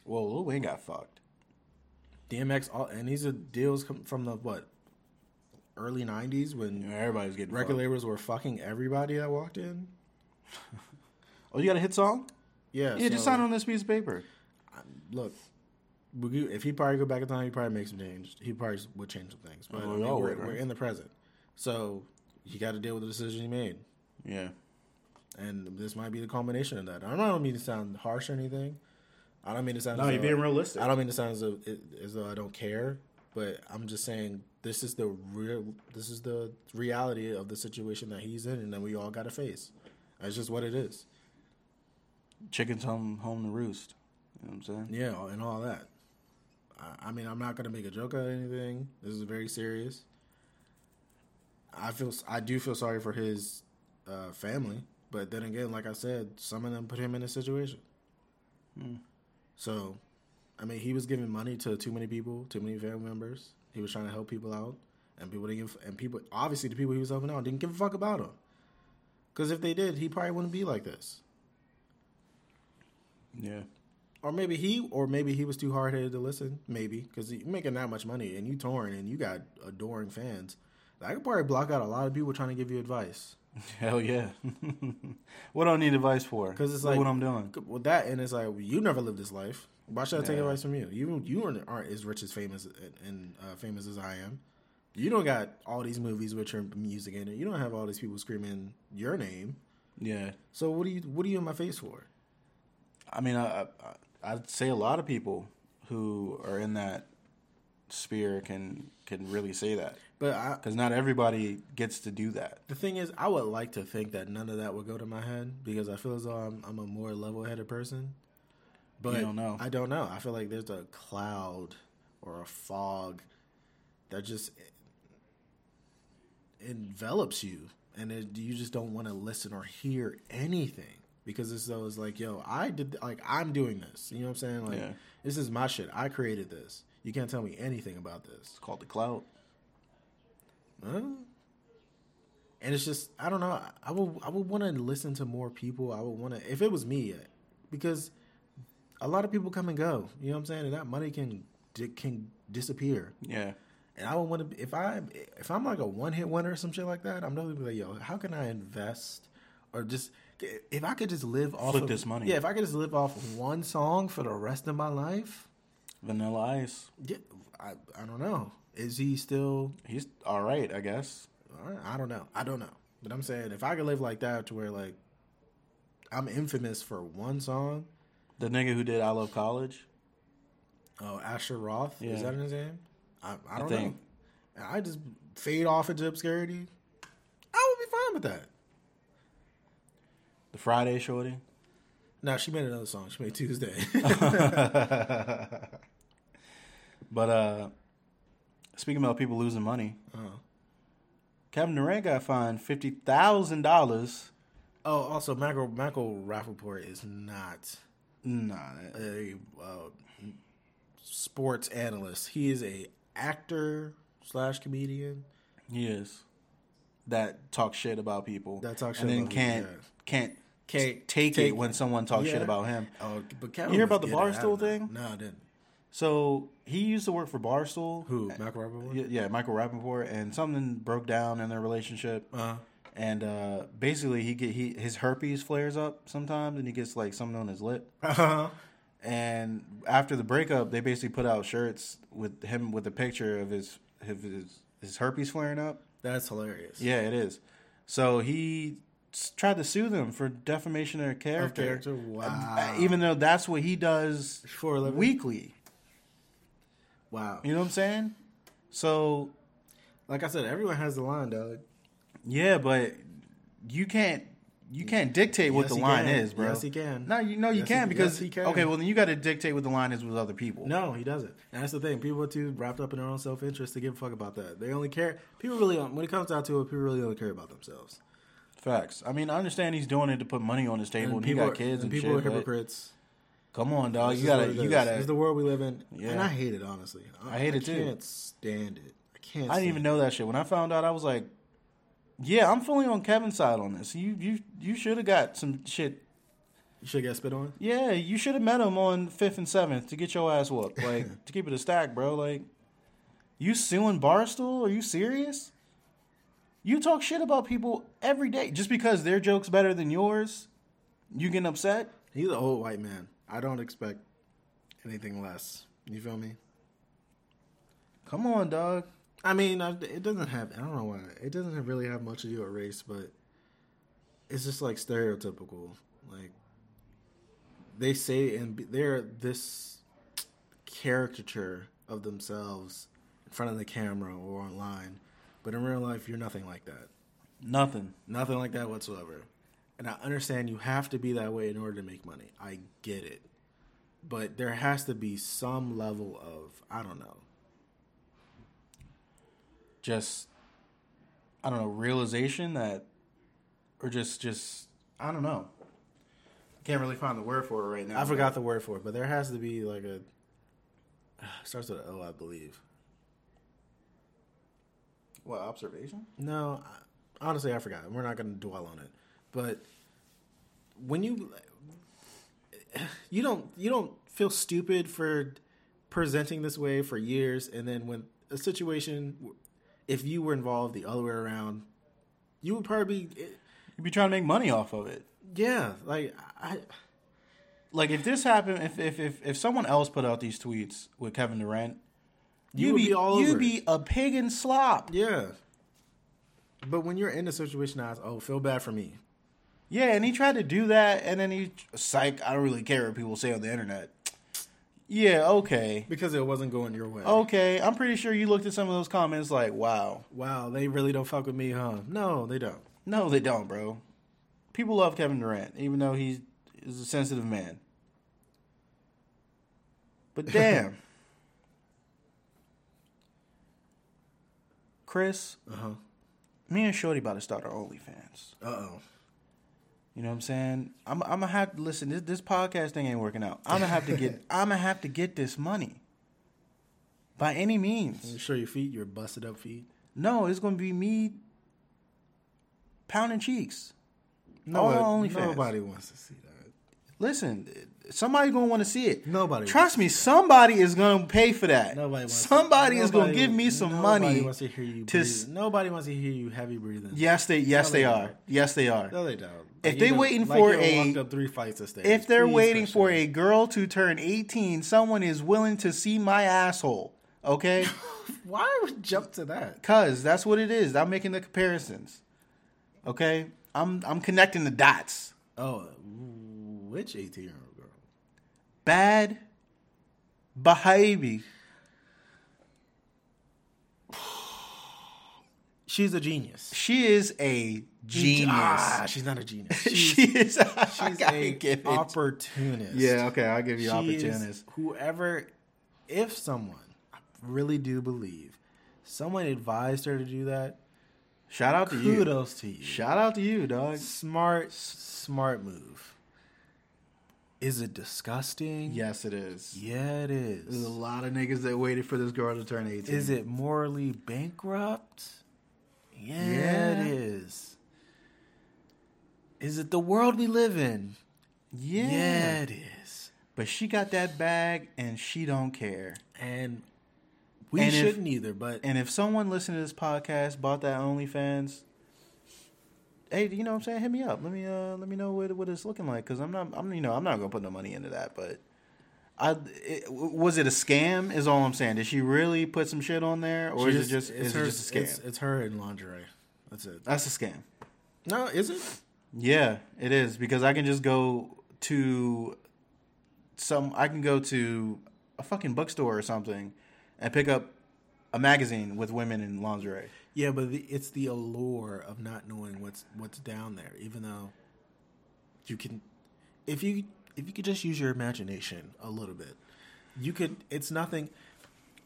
well Lil Wayne got fucked DMX, all, and these are deals come from the what early '90s when know, everybody's getting record fucked. labels were fucking everybody that walked in. <laughs> oh you got a hit song Yeah, yeah just sign on this piece of paper Look, if he probably go back in time, he probably make some change. He probably would change some things. But Oh, I mean, we're, right? we're in the present, so you got to deal with the decision he made. yeah And this might be the culmination of that. I don't mean to sound harsh or anything. I don't mean to sound. No, as you're though- being realistic. I don't mean to sound as though, as though I don't care, but I'm just saying this is the real this is the reality of the situation that he's in and that we all got to face. That's just what it is. Chickens home home to roost. You know what I'm saying? Yeah, and all that. I, I mean, I'm not gonna make a joke out of anything. This is very serious. I feel I do feel sorry for his uh, family, but then again, like I said, some of them put him in a situation. Hmm. So, I mean, he was giving money to too many people, too many family members. He was trying to help people out, and people didn't give, and people obviously the people he was helping out didn't give a fuck about him. Because if they did, he probably wouldn't be like this. Yeah. Or maybe he, or maybe he was too hard headed to listen. Maybe because you're making that much money and you touring and you got adoring fans. I could probably block out a lot of people trying to give you advice. <laughs> Hell yeah. <laughs> what do I need advice for? Because it's like- what I'm doing. With that, and it's like well, you never lived this life. Why should I take Yeah. advice from you? You you aren't, aren't as rich as famous and- and uh, famous as I am. You don't got all these movies with your music in it. You don't have all these people screaming your name. Yeah. So what do you what are you in my face for? I mean, I, I I'd say a lot of people who are in that sphere can can really say that But because not everybody gets to do that. The thing is, I would like to think that none of that would go to my head because I feel as though I'm, I'm a more level headed person. But don't know. I don't know. I feel like there's a cloud or a fog that just envelops you, and it, you just don't want to listen or hear anything because it's though it's like, yo, I did like I'm doing this. You know what I'm saying? Like Yeah. this is my shit. I created this. You can't tell me anything about this. It's called the clout. Huh? And it's just I don't know. I- I would I would want to listen to more people. I would want to if it was me, because a lot of people come and go. You know what I'm saying? And that money can can disappear. Yeah. And I would want to if I if I'm like a one hit wonder or some shit like that. I'm definitely like, yo, how can I invest or just if I could just live off Flip of, this money. Yeah, if I could just live off one song for the rest of my life. Vanilla Ice. Yeah, I I don't know. Is he still He's all right, I guess. I don't know. I don't know. But I'm saying if I could live like that to where like I'm infamous for one song. The nigga who did I Love College. Oh, Asher Roth. Yeah. Is that his name? I, I I don't think. know. And I just fade off into obscurity. I would be fine with that. The Friday Shorty. Now she made another song. She made Tuesday. <laughs> But uh speaking about people losing money, oh. Kevin Durant got fined fifty thousand dollars. oh, also Michael Michael Rapaport is not Nah, a uh, sports analyst. He is a actor slash comedian. he is. That talk shit about people. That talk shit and then about can't yeah. can't Can't take, take it when someone talks shit about him. Oh, but Kevin You hear about the Barstool thing? No, I didn't. So he used to work for Barstool. Who? Michael Rapaport? Yeah, yeah, Michael Rapaport, and something broke down in their relationship. Uh, huh. And uh, basically, he get he his herpes flares up sometimes, and he gets like something on his lip. uh, huh. And after the breakup, they basically put out shirts with him with a picture of his his his, his herpes flaring up. that's hilarious. Yeah, it is. So he s- tried to sue them for defamation of character. character? Wow. Uh, Even though that's what he does For weekly. Wow. You know what I'm saying? So Like I said, everyone has the line, dog. yeah, but you can't you can't dictate what Yes, the line can. is, bro. Yes, he can. No, you know you Yes, can because yes, he can. okay, well then you got to dictate what the line is with other people. No, he doesn't. And that's the thing. People are too wrapped up in their own self interest to give a fuck about that. They only care. People really, don't- when it comes down to it, people really only care about themselves. Facts. I mean, I understand he's doing it to put money on his table, and, he people got are- kids and, people shit. are hypocrites. Come on, dog. This You gotta, you gotta. It's the world we live in, Yeah. and I hate it honestly. I hate it, too. I can't stand it. I can't. I didn't even know that shit. When I found out, I was like, "Yeah, I'm fully on Kevin's side on this. You, you, you should have got some shit. You should have got spit on. Yeah, you should have met him on fifth and seventh to get your ass whooped. Like <laughs> to keep it a stack, bro. Like, you suing Barstool? Are you serious? You talk shit about people every day just because their joke's better than yours. You getting upset? He's an old white man. I don't expect anything less. You feel me? Come on, dog. I mean, it doesn't have. I don't know why. It doesn't really have much to do with race, but it's just like stereotypical. Like they say, and they're this caricature of themselves in front of the camera or online, but in real life, you're nothing like that. Nothing. Nothing like that whatsoever. And I understand you have to be that way in order to make money. I get it. But there has to be some level of, I don't know. Just I don't know, realization that or just just I don't know. I can't really find the word for it right now. I forgot the word for it, but there has to be like a <sighs> starts with an O, I believe. What observation? No, I, honestly, I forgot. We're not going to dwell on it. But when you <sighs> you don't you don't feel stupid for presenting this way for years, and then when a situation, if you were involved the other way around, you would probably be, You'd be trying to make money off of it. yeah, like I. Like if this happened, if if if, if someone else put out these tweets with Kevin Durant, You you'd be, be all you'd be a pig in slop. Yeah. But when you're in a situation I was, oh, feel bad for me. Yeah, and he tried to do that, and then he psych. I don't really care what people say on the internet. Yeah, okay, Because it wasn't going your way. okay. I'm pretty sure you looked at some of those comments like, wow. Wow, they really don't fuck with me, huh? No, they don't. No, they don't, bro. People love Kevin Durant, even though he is a sensitive man. But <laughs> damn, Chris, Uh huh. me and Shorty about to start our OnlyFans. Uh oh. You know what I'm saying? I'm, I'm gonna have to listen. This this podcast thing ain't working out. I'm gonna have to get. <laughs> I'm gonna have to get this money. By any You means. show your feet, your busted up feet. No, it's gonna be me pounding cheeks. No, OnlyFans. nobody wants to see that. Listen, somebody's gonna want to see it. Nobody Trust me, somebody is gonna pay for that. Nobody wants. Somebody is gonna give me some nobody money. Wants to hear you to s- nobody wants to hear you heavy breathing. Yes, they. Yes, No, they they are. Yes, they are. No, they don't. If they waiting like for a- three fights of stairs. If they're waiting for a girl to turn 18, someone is willing to see my asshole. Okay? <laughs> why would jump to that? Cuz that's what it is. I'm making the comparisons. Okay? I'm I'm connecting the dots. Oh, which eighteen year old? Bad behavior. She's a genius. She is a genius. Ah, she's not a genius. <laughs> She's, she is <laughs> I she's a give it. opportunist. Yeah, okay, I'll give you She is opportunist. whoever, if someone, I really do believe, someone advised her to do that. Shout out to you. Kudos to you. Shout out to you, dog. Smart, smart move. Is it disgusting? Yes, it is. Yeah, it is. There's a lot of niggas that waited for this girl to turn 18. Is it morally bankrupt? Yeah, Yeah. it is. Is it the world we live in? Yeah. yeah, it is. But she got that bag and she don't care. And we And shouldn't either, but And if someone listening to this podcast bought that OnlyFans, hey, you know what I'm saying? Hit me up. Let me uh let me know what what it's looking like cuz I'm not I'm you know, I'm not going to put no money into that, but I it, was it a scam is all I'm saying. Did she really put some shit on there or she is it just is her, it just a scam? It's, it's her in lingerie. That's it. That's a scam. No, is it? Yeah, it is because I can just go to some. I can go to a fucking bookstore or something and pick up a magazine with women in lingerie. Yeah, but the, it's the allure of not knowing what's what's down there. Even though you can, if you if you could just use your imagination a little bit, you could. It's nothing.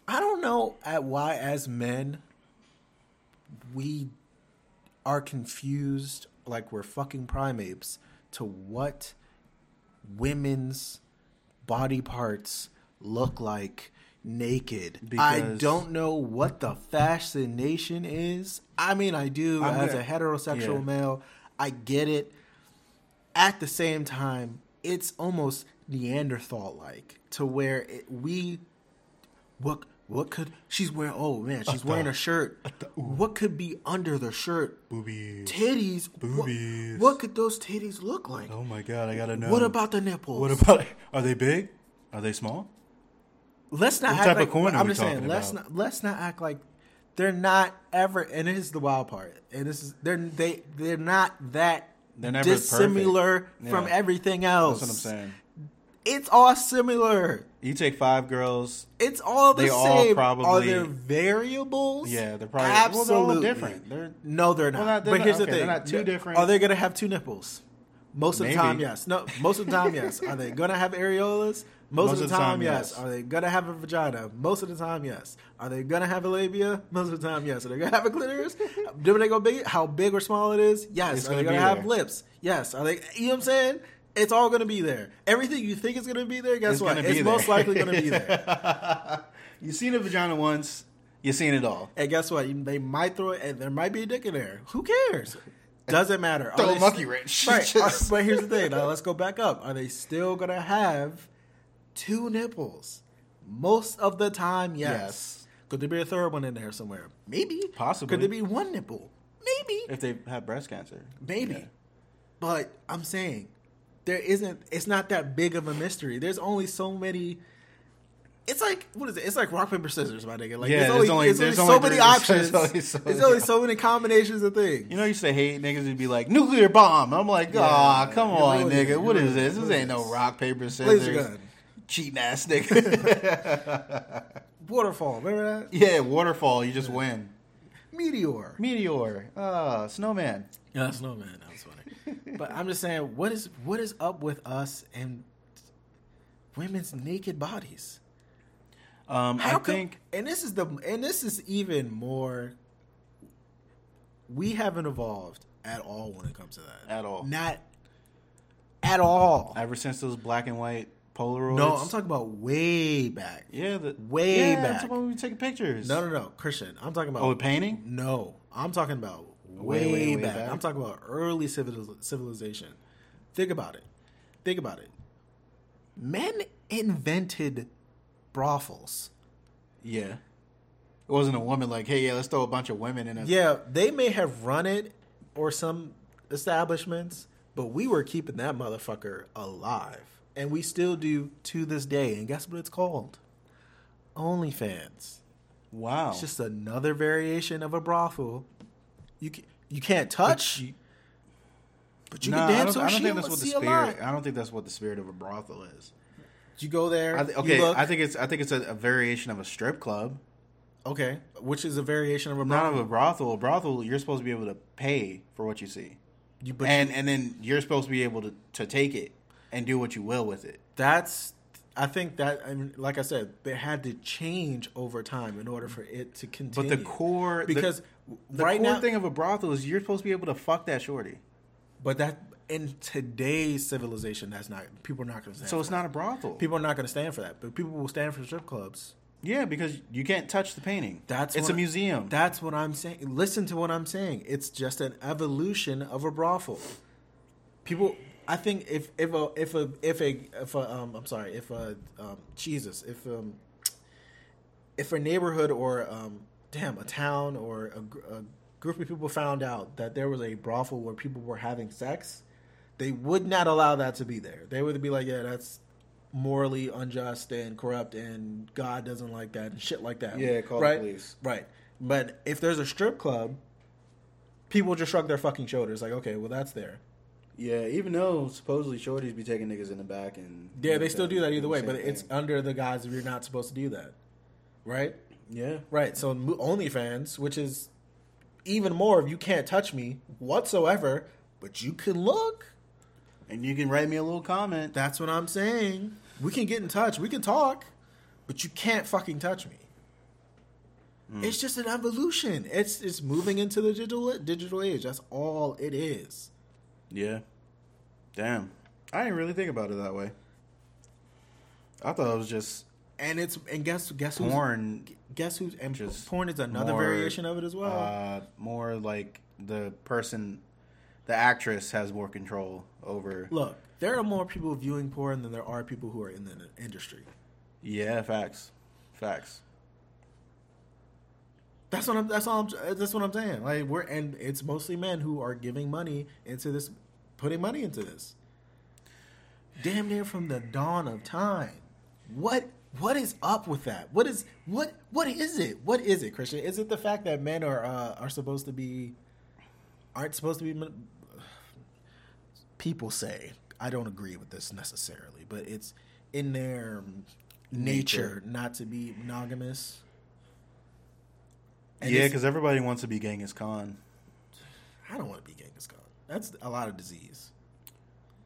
I don't know at why as men we are confused like we're fucking primates to what women's body parts look like naked. I don't know what the fascination is. I mean, I do I'm as gonna- a heterosexual yeah. male. I get it. At the same time, it's almost Neanderthal like to where it, we what what could she's wearing oh man she's wearing a shirt what could be under the shirt Boobies. titties What- Boobies. What, could those titties look like Oh my god, I gotta know. what about the nipples What about? Are they big? Are they small? Let's not What act type of like corn are I'm just saying let's about? not let's not act like they're not ever and this is the wild part and this is they're they they're not that They're never dissimilar perfect. from Yeah. everything else That's what I'm saying. It's all similar. You take five girls. It's all the They all same. probably- Are there variables? Yeah, they're probably absolutely well, they're all different. They're no, they're not. Well, not- they're but not- here's the thing: they're not too different. Are they gonna have two nipples? Most of the time, yes. No, most of the time, yes. Are they gonna have areolas? Most, of the time, yes. Are they gonna have a vagina? Most of the time, yes. Are they gonna have a labia? Most of the time, yes. Are they gonna have a clitoris? Do they go big? How big or small it is? Yes. It's are they gonna gonna have there. lips? Yes. Are they? You know what I'm saying? It's all gonna be there. Everything you think is gonna be there, guess It's what? It's be most likely gonna be there. <laughs> you seen a vagina once. You seen it all. And guess what? They might throw it, and there might be a dick in there. Who cares? Doesn't matter. Throw a monkey wrench. <laughs> Right. Just- but here's the thing. Now let's go back up. Are they still gonna have two nipples? Most of the time, yes. Yes. Could there be a third one in there somewhere? Maybe. Possibly. Could there be one nipple? Maybe. If they have breast cancer, Maybe. Yeah. But I'm saying there isn't. It's not that big of a mystery. There's only so many. It's like what is it? It's like rock paper scissors, my nigga. Like Yeah, there's, only, only- there's <laughs> there's only so many options. there's only so There's many only so many combinations of things. You know, you used to hate niggas would be like nuclear bomb. I'm like, Yeah, ah, come on, it. nigga. What is ruined it. this? What This ain't no rock paper scissors. Gun, Cheating ass nigga. <laughs> waterfall. Remember that? yeah, waterfall. You just win. Meteor. Meteor. Ah, snowman. Yeah, snowman. That was funny. but I'm just saying, what is what is up with us and women's naked bodies? Um, How I come- think and this is the and this is even more. We haven't evolved at all when it comes to that. At all. Not at all. ever since those black and white Polaroids. no, I'm talking about way back. Yeah, the Way yeah, back. That's when we were taking pictures. No, no, no, Christian. I'm talking about Oh, painting. No, I'm talking about way, Way, way, way back. back? I'm talking about early civil- civilization. Think about it. Think about it. Men invented brothels. Yeah. It wasn't a woman like, hey, yeah, let's throw a bunch of women in a. Yeah, they may have run it or some establishments, but we were keeping that motherfucker alive. And we still do to this day. And guess what it's called? OnlyFans. Wow. It's just another variation of a brothel. You can, you can't touch, you- but you Nah, can I dance don't, or I don't think that's what the spirit. I don't think that's what the spirit of a brothel is. Do you go there. I th- okay, I think it's I think it's a, a variation of a strip club, okay, which is a variation of a not brothel. of a brothel. A brothel, you're supposed to be able to pay for what you see, You- but and you- and then you're supposed to be able to to take it and do what you will with it. that's. I think that, I mean, like I said, it had to change over time in order for it to continue. But the core, because the, right core now, thing of a brothel is you're supposed to be able to fuck that shorty. but that in today's civilization, that's not people are not going to stand. So it's not a brothel. people are not going to stand for that, but people will stand for strip clubs. yeah, because you can't touch the painting. That's it's a museum. That's what I'm saying. Listen to what I'm saying. It's just an evolution of a brothel. People, I think if if a if a if a if a um I'm sorry if a um Jesus if um if a neighborhood or um damn a town or a, a group of people found out that there was a brothel where people were having sex, they would not allow that to be there. They would be like, yeah, that's morally unjust and corrupt, and God doesn't like that and shit like that. Yeah, call the right? police. Right. But if there's a strip club, people just shrug their fucking shoulders, like, okay, well, that's there. Yeah, even though supposedly shorties be taking niggas in the back and Yeah, they still do that either way, but it's under the guise of you're not supposed to do that. Right? yeah. Right. So OnlyFans, which is even more of you can't touch me whatsoever, but you can look. And you can write me a little comment. That's what I'm saying. We can get in touch. We can talk, but you can't fucking touch me. Hmm. It's just an evolution. It's it's moving into the digital digital age. That's all it is. Yeah. Damn. I didn't really think about it that way. I thought it was just And it's and guess guess who's porn. guess who's and Just porn is another more, variation of it as well. Uh, more like the person, the actress has more control over. Look, there are more people viewing porn than there are people who are in the industry. Yeah, facts. Facts. That's what I'm. That's all. I'm, that's what I'm saying. Like we're and it's mostly men who are giving money into this, putting money into this. Damn near from the dawn of time. What what is up with that? What is what what is it? What is it, Christian? Is it the fact that men are uh, are supposed to be aren't supposed to be? People say I don't agree with this necessarily, but it's in their nature, Nature. not to be monogamous. And yeah, because everybody wants to be Genghis Khan. I don't want to be Genghis Khan. That's a lot of disease.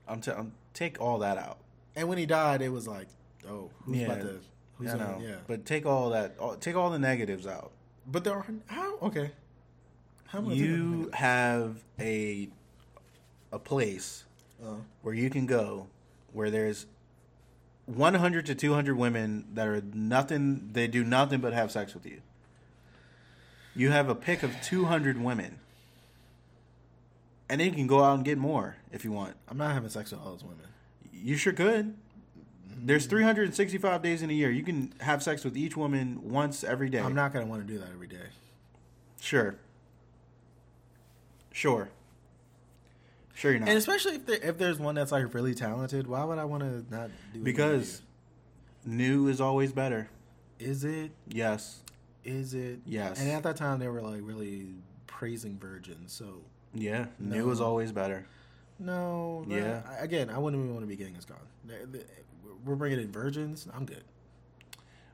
I'm, t- I'm take all that out. And when he died, it was like, oh, who's Yeah, about to? Who's I gonna, yeah, but take all that. All, take all the negatives out. but there are how okay. How You have a a place Uh, where you can go where there's 100 to 200 women that are nothing they do nothing but have sex with you you have a pick of 200 women. And then you can go out and get more if you want. I'm not having sex with all those women. you sure could. There's 365 days in a year. You can have sex with each woman once every day. I'm not gonna want to do that every day. sure. Sure. Sure you're not. And especially if there, if there's one that's like really talented, why would I want to not do it? because new is always better. Is it? Yes is it Yes. And at that time, they were like really praising virgins. So Yeah, new No. is always better. no, Yeah. I- Again, I wouldn't even want to be getting this gone. We're bringing in virgins. I'm good.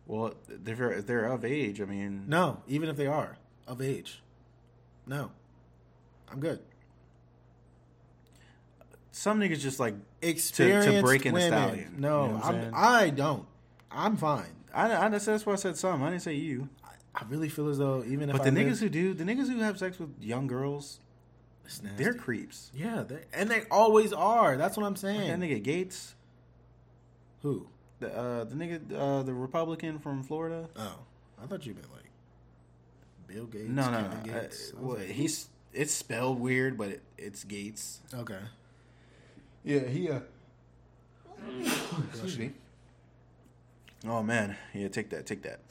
Well, if they're, if they're of age, I mean, No, even if they are of age, no, I'm good. some niggas just like Experienced break in a women. stallion, No, you know. I don't. I'm fine. I, I that's that's why I said some. I didn't say you. I really feel as though even if But I the niggas lived- who do, the niggas who have sex with young girls, they're creeps. yeah, they and they always are. That's what I'm saying. That nigga Gates, Who? the uh, the nigga, uh, the Republican from Florida. Oh, I thought you meant like Bill Gates. No, no, Kevin no. Gates. Uh, I well, like, he's it's spelled weird, but it, it's Gates. okay. Yeah, he. Uh, excuse me. Oh man, yeah, take that, take that.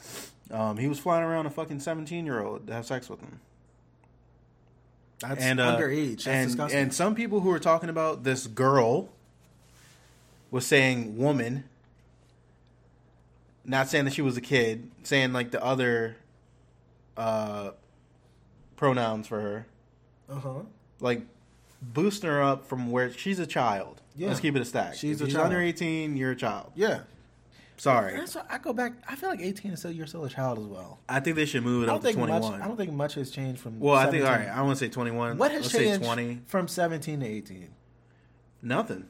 Um, he was flying around a fucking seventeen-year-old to have sex with him, That's and uh, underage. That's and, disgusting. And some people who were talking about this girl was saying woman, not saying that she was a kid, saying like the other uh, pronouns for her, uh huh. like boosting her up from where she's a child. Yeah. Let's keep it a stack. She's If a you're child. under eighteen. You're a child. Yeah. Sorry, That's I go back. I feel like 18 is still you're still a child as well. I think they should move it I up don't to think much. 21. I don't think much has changed from. well, I think 17. all right. I want to say 21. What has Let's changed say 20. from 17 to 18? Nothing.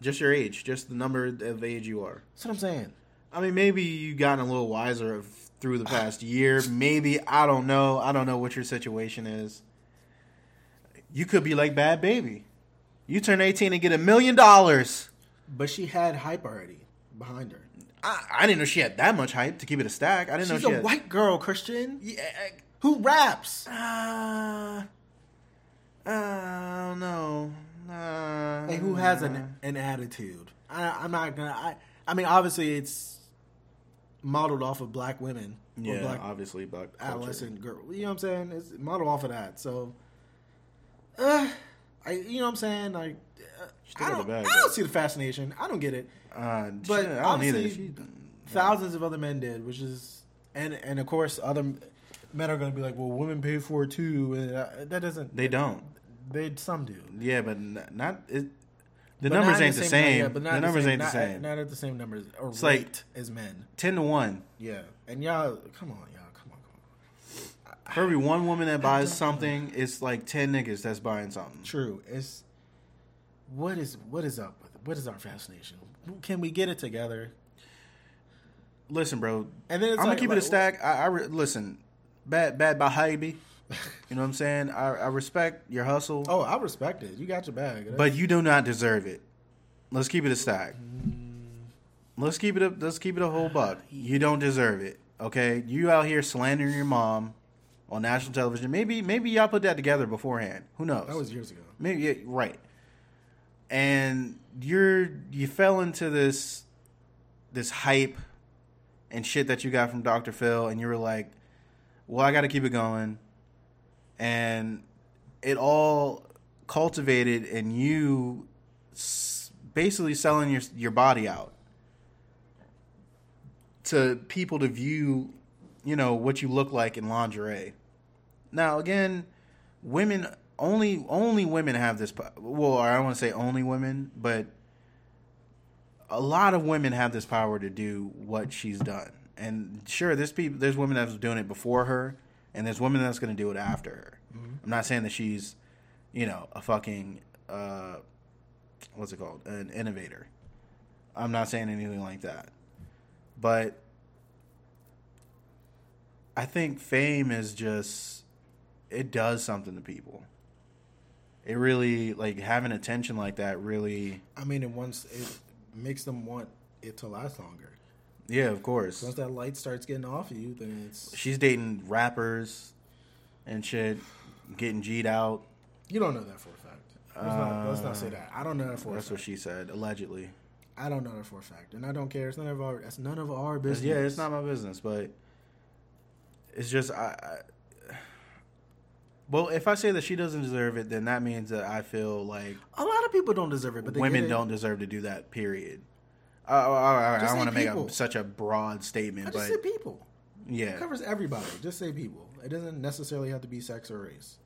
Just your age. Just the number of age you are. That's what I'm saying. I mean, maybe you've gotten a little wiser of, through the past year. Maybe I don't know. I don't know what your situation is. You could be like Bhad Bhabie. You turn 18 and get a million dollars. But she had hype already behind her. I, I didn't know she had that much hype to keep it a stack. I didn't She's know she a had. white girl, Christian, Yeah. who raps. Uh, uh, I don't know. Uh, and who has an an attitude. I, I'm not gonna. I I mean, obviously, it's modeled off of black women yeah, black obviously, black culture. adolescent girl. You know what I'm saying? It's modeled off of that. So, uh, I you know what I'm saying? Like, uh, I don't, bag, I don't see the fascination. I don't get it. Uh, But shit, I don't either. She, Thousands of other men did, which is and and of course other men are going to be like, well, women pay for it too. And uh, that doesn't. they don't. They some do. Yeah, but not it. The But numbers not ain't the at same. yeah, but not the numbers same, ain't the same. Not at the same numbers or It's rate like- as men. Ten to one. Yeah, and y'all, come on, y'all, come on, come on. For every one woman that buys something, it's like ten niggas that's buying something. True. It's what is what is up with? What is our fascination? Can we get it together? Listen, bro. And then it's I'm like, gonna keep it a stack. I, I re- listen. Bad, bad by baby. You know what I'm saying? I, I respect your hustle, Oh, I respect it. You got your bag. but you do not deserve it. Let's keep it a stack. Mm. Let's keep it up. let's keep it a whole buck. You don't deserve it. Okay, you out here slandering your mom on national television. Maybe maybe y'all put that together beforehand. Who knows? that was years ago. Maybe yeah, right. And you're you fell into this this hype and shit that you got from Dr. Phil and you were like, "Well, I got to keep it going." And it all cultivated in you basically selling your your body out to people to view, you know, what you look like in lingerie. Now, again, women only only women have this. Well, I don't want to say only women, but a lot of women have this power to do what she's done. And sure, there's people, there's women that's doing it before her, and there's women that's going to do it after her. I'm not saying that she's, you know, a fucking, uh, what's it called, an innovator. I'm not saying anything like that, but I think fame is just, it does something to people. It really like having attention like that. Really, I mean, it once it makes them want it to last longer. yeah, of course. Once that light starts getting off of you, then it's she's dating rappers and shit, getting G'd out. you don't know that for a fact. Let's, not, let's not say that. I don't know that for a That's what she said, allegedly. I don't know that for a fact, and I don't care. It's none of our. That's none of our business. Yeah, it's not my business, but it's just I, I. Well, if I say that she doesn't deserve it, then that means that I feel like A lot of people don't deserve it, but they women don't deserve to do that. Period. I, I, I, want to make a, such a broad statement, I just but say people. yeah, It covers everybody. Just say people. It doesn't necessarily have to be sex or race.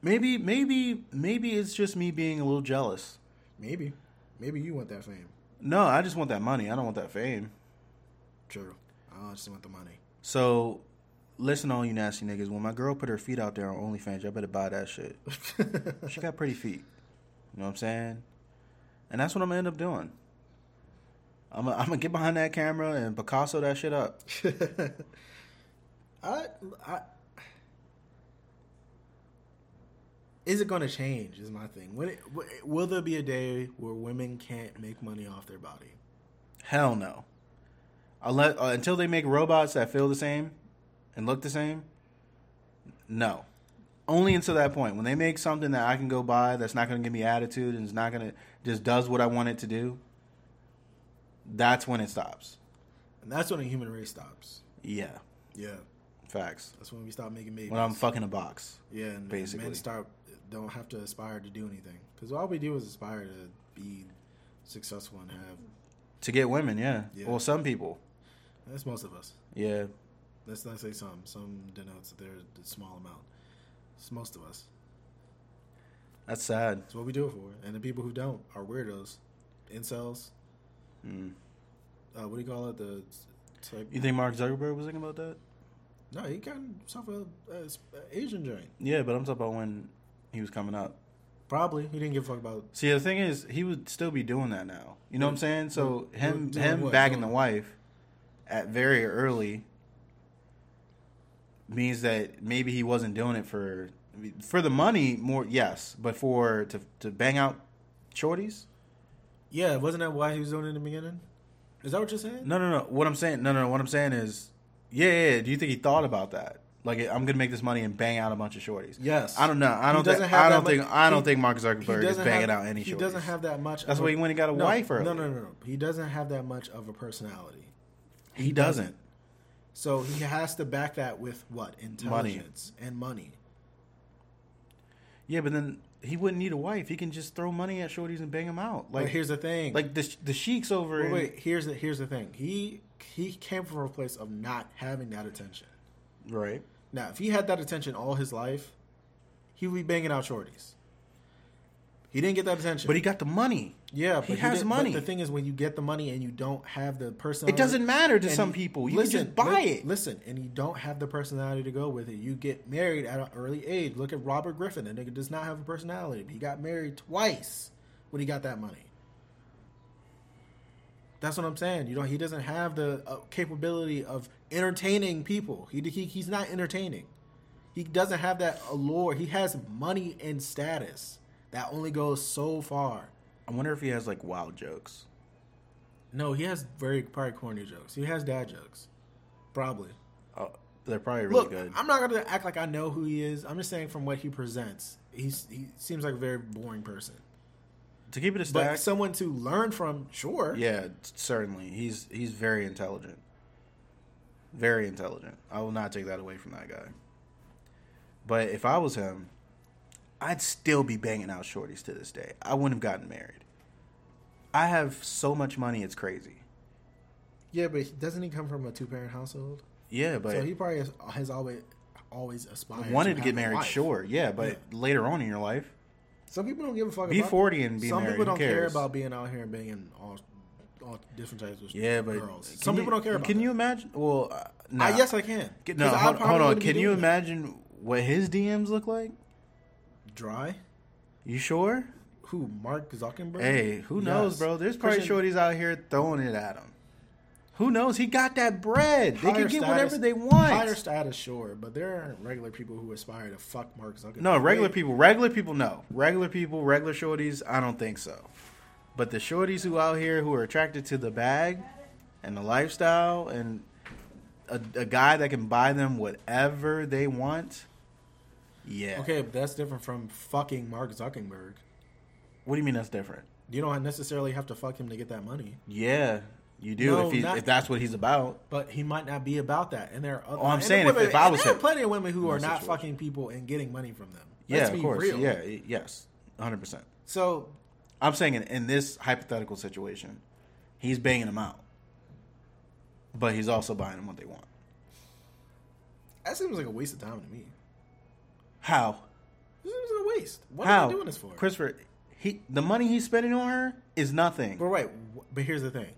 maybe, maybe, maybe it's just me being a little jealous. Maybe, maybe you want that fame. No, I just want that money. I don't want that fame. True. I just want the money. So, listen, all you nasty niggas. When my girl put her feet out there on OnlyFans, y'all better buy that shit. <laughs> She got pretty feet. You know what I'm saying? And that's what I'm gonna end up doing. I'm gonna, I'm gonna get behind that camera and Picasso that shit up. <laughs> I, I, is it going to change? Is my thing. When it, will there be a day where women can't make money off their body? Hell no. Unless, uh, until they make robots that feel the same and look the same. No. Only until that point. When they make something that I can go buy that's not gonna give me attitude and is not gonna just does what I want it to do. That's when it stops. And that's when the human race stops. Yeah. Yeah, Facts. that's when we stop making babies. When I'm fucking a box. yeah, and basically. men start don't have to aspire to do anything because all we do is aspire to be successful and have. To get women, yeah. Yeah. Well, some people. That's most of us. Yeah. Let's not say some. Some denotes that they're a small amount. It's most of us. That's sad. That's what we do it for. And the people who don't are weirdos, incels. Mm. Uh, what do you call it? The type. You think Mark Zuckerberg was thinking about that? No, he got himself a, a, Asian joint. Yeah, but I'm talking about when he was coming up. Probably he didn't give a fuck about. It. See, the thing is, he would still be doing that now. You know what I'm saying? So him him what? bagging the wife at very early means that maybe he wasn't doing it for for the money more. Yes, but for to to bang out shorties. Yeah, wasn't that why he was doing it in the beginning? Is that what you're saying? No, no, no. What I'm saying, no, no. no. What I'm saying is, yeah, yeah. Do you think he thought about that? Like, I'm gonna make this money and bang out a bunch of shorties. Yes. I don't know. I don't think. I don't much- think. I don't he- think Mark Zuckerberg is doesn't banging have, out any shorties. He shorties. doesn't have that much. That's why he went and got a no, wife No, early. no, no, no. He doesn't have that much of a personality. He doesn't. So he has to back that with what intelligence and money. Yeah, but then he wouldn't need a wife. He can just throw money at shorties and bang them out. Like, Like, here's the thing. like the the sheiks over. wait, wait, here's the here's the thing. He he came from a place of not having that attention. right. Now, if he had that attention all his life, he would be banging out shorties. He didn't get that attention, But he got the money. yeah, but he has money. The thing is, when you get the money and you don't have the personality, It doesn't matter to some you- people. You can just buy li- it. Listen, and you don't have the personality to go with it. You get married at an early age. Look at Robert Griffin. The nigga does not have a personality. He got married twice when he got that money. That's what I'm saying. You know, he doesn't have the uh, capability of entertaining people. He, he he's not entertaining. He doesn't have that allure. He has money and status that only goes so far. I wonder if he has like wild jokes. No, he has very probably corny jokes. He has dad jokes, probably. Oh, they're probably really Look, good. I'm not gonna act like I know who he is. I'm just saying from what he presents, he's he seems like a very boring person. to keep it a stack, But someone to learn from, sure. yeah, certainly. He's he's very intelligent. Very intelligent. I will not take that away from that guy. But if I was him, I'd still be banging out shorties to this day. I wouldn't have gotten married. I have so much money, it's crazy. Yeah, but doesn't he come from a two parent household? Yeah, but so he probably has, has always always aspired wanted to have get married, wife. sure, yeah, but later on in your life, Some people don't give a fuck. Be about 40 and be Some married, people don't care about being out here and banging all all different types of Yeah, but girls. Some you- people don't care about. Can that. you imagine? Well, uh, nah. I, yes, I can. Get- no, hold, hold on. Can you doing that. imagine what his DMs look like? Dry. You sure? Who? Mark Zuckerberg. Hey, who knows, bro? There's probably Christian- shorties out here throwing it at him. Who knows? He got that bread. They can get status- whatever they want. Higher status, sure, but there aren't regular people who aspire to fuck Mark Zuckerberg. No, regular people, regular people, no. Regular people, regular shorties, I don't think so. But the shorties who out here who are attracted to the bag and the lifestyle and a, a guy that can buy them whatever they want, yeah. Okay, but that's different from fucking Mark Zuckerberg. What do you mean that's different? You don't necessarily have to fuck him to get that money, Yeah, you do No, if he, not- if that's what he's about. but he might not be about that. And there are other, Oh, I'm saying if- women- if I was there are plenty of women who are not situation. fucking people and getting money from them. Yeah, Let's of be course. real. Yeah, yes, 100. percent So I'm saying in, in this hypothetical situation, he's banging them out, but he's also buying them what they want. that seems like a waste of time to me. How? This is a waste. What How? are they doing this for? Christopher, he the money he's spending on her is nothing. But right, but here's the thing: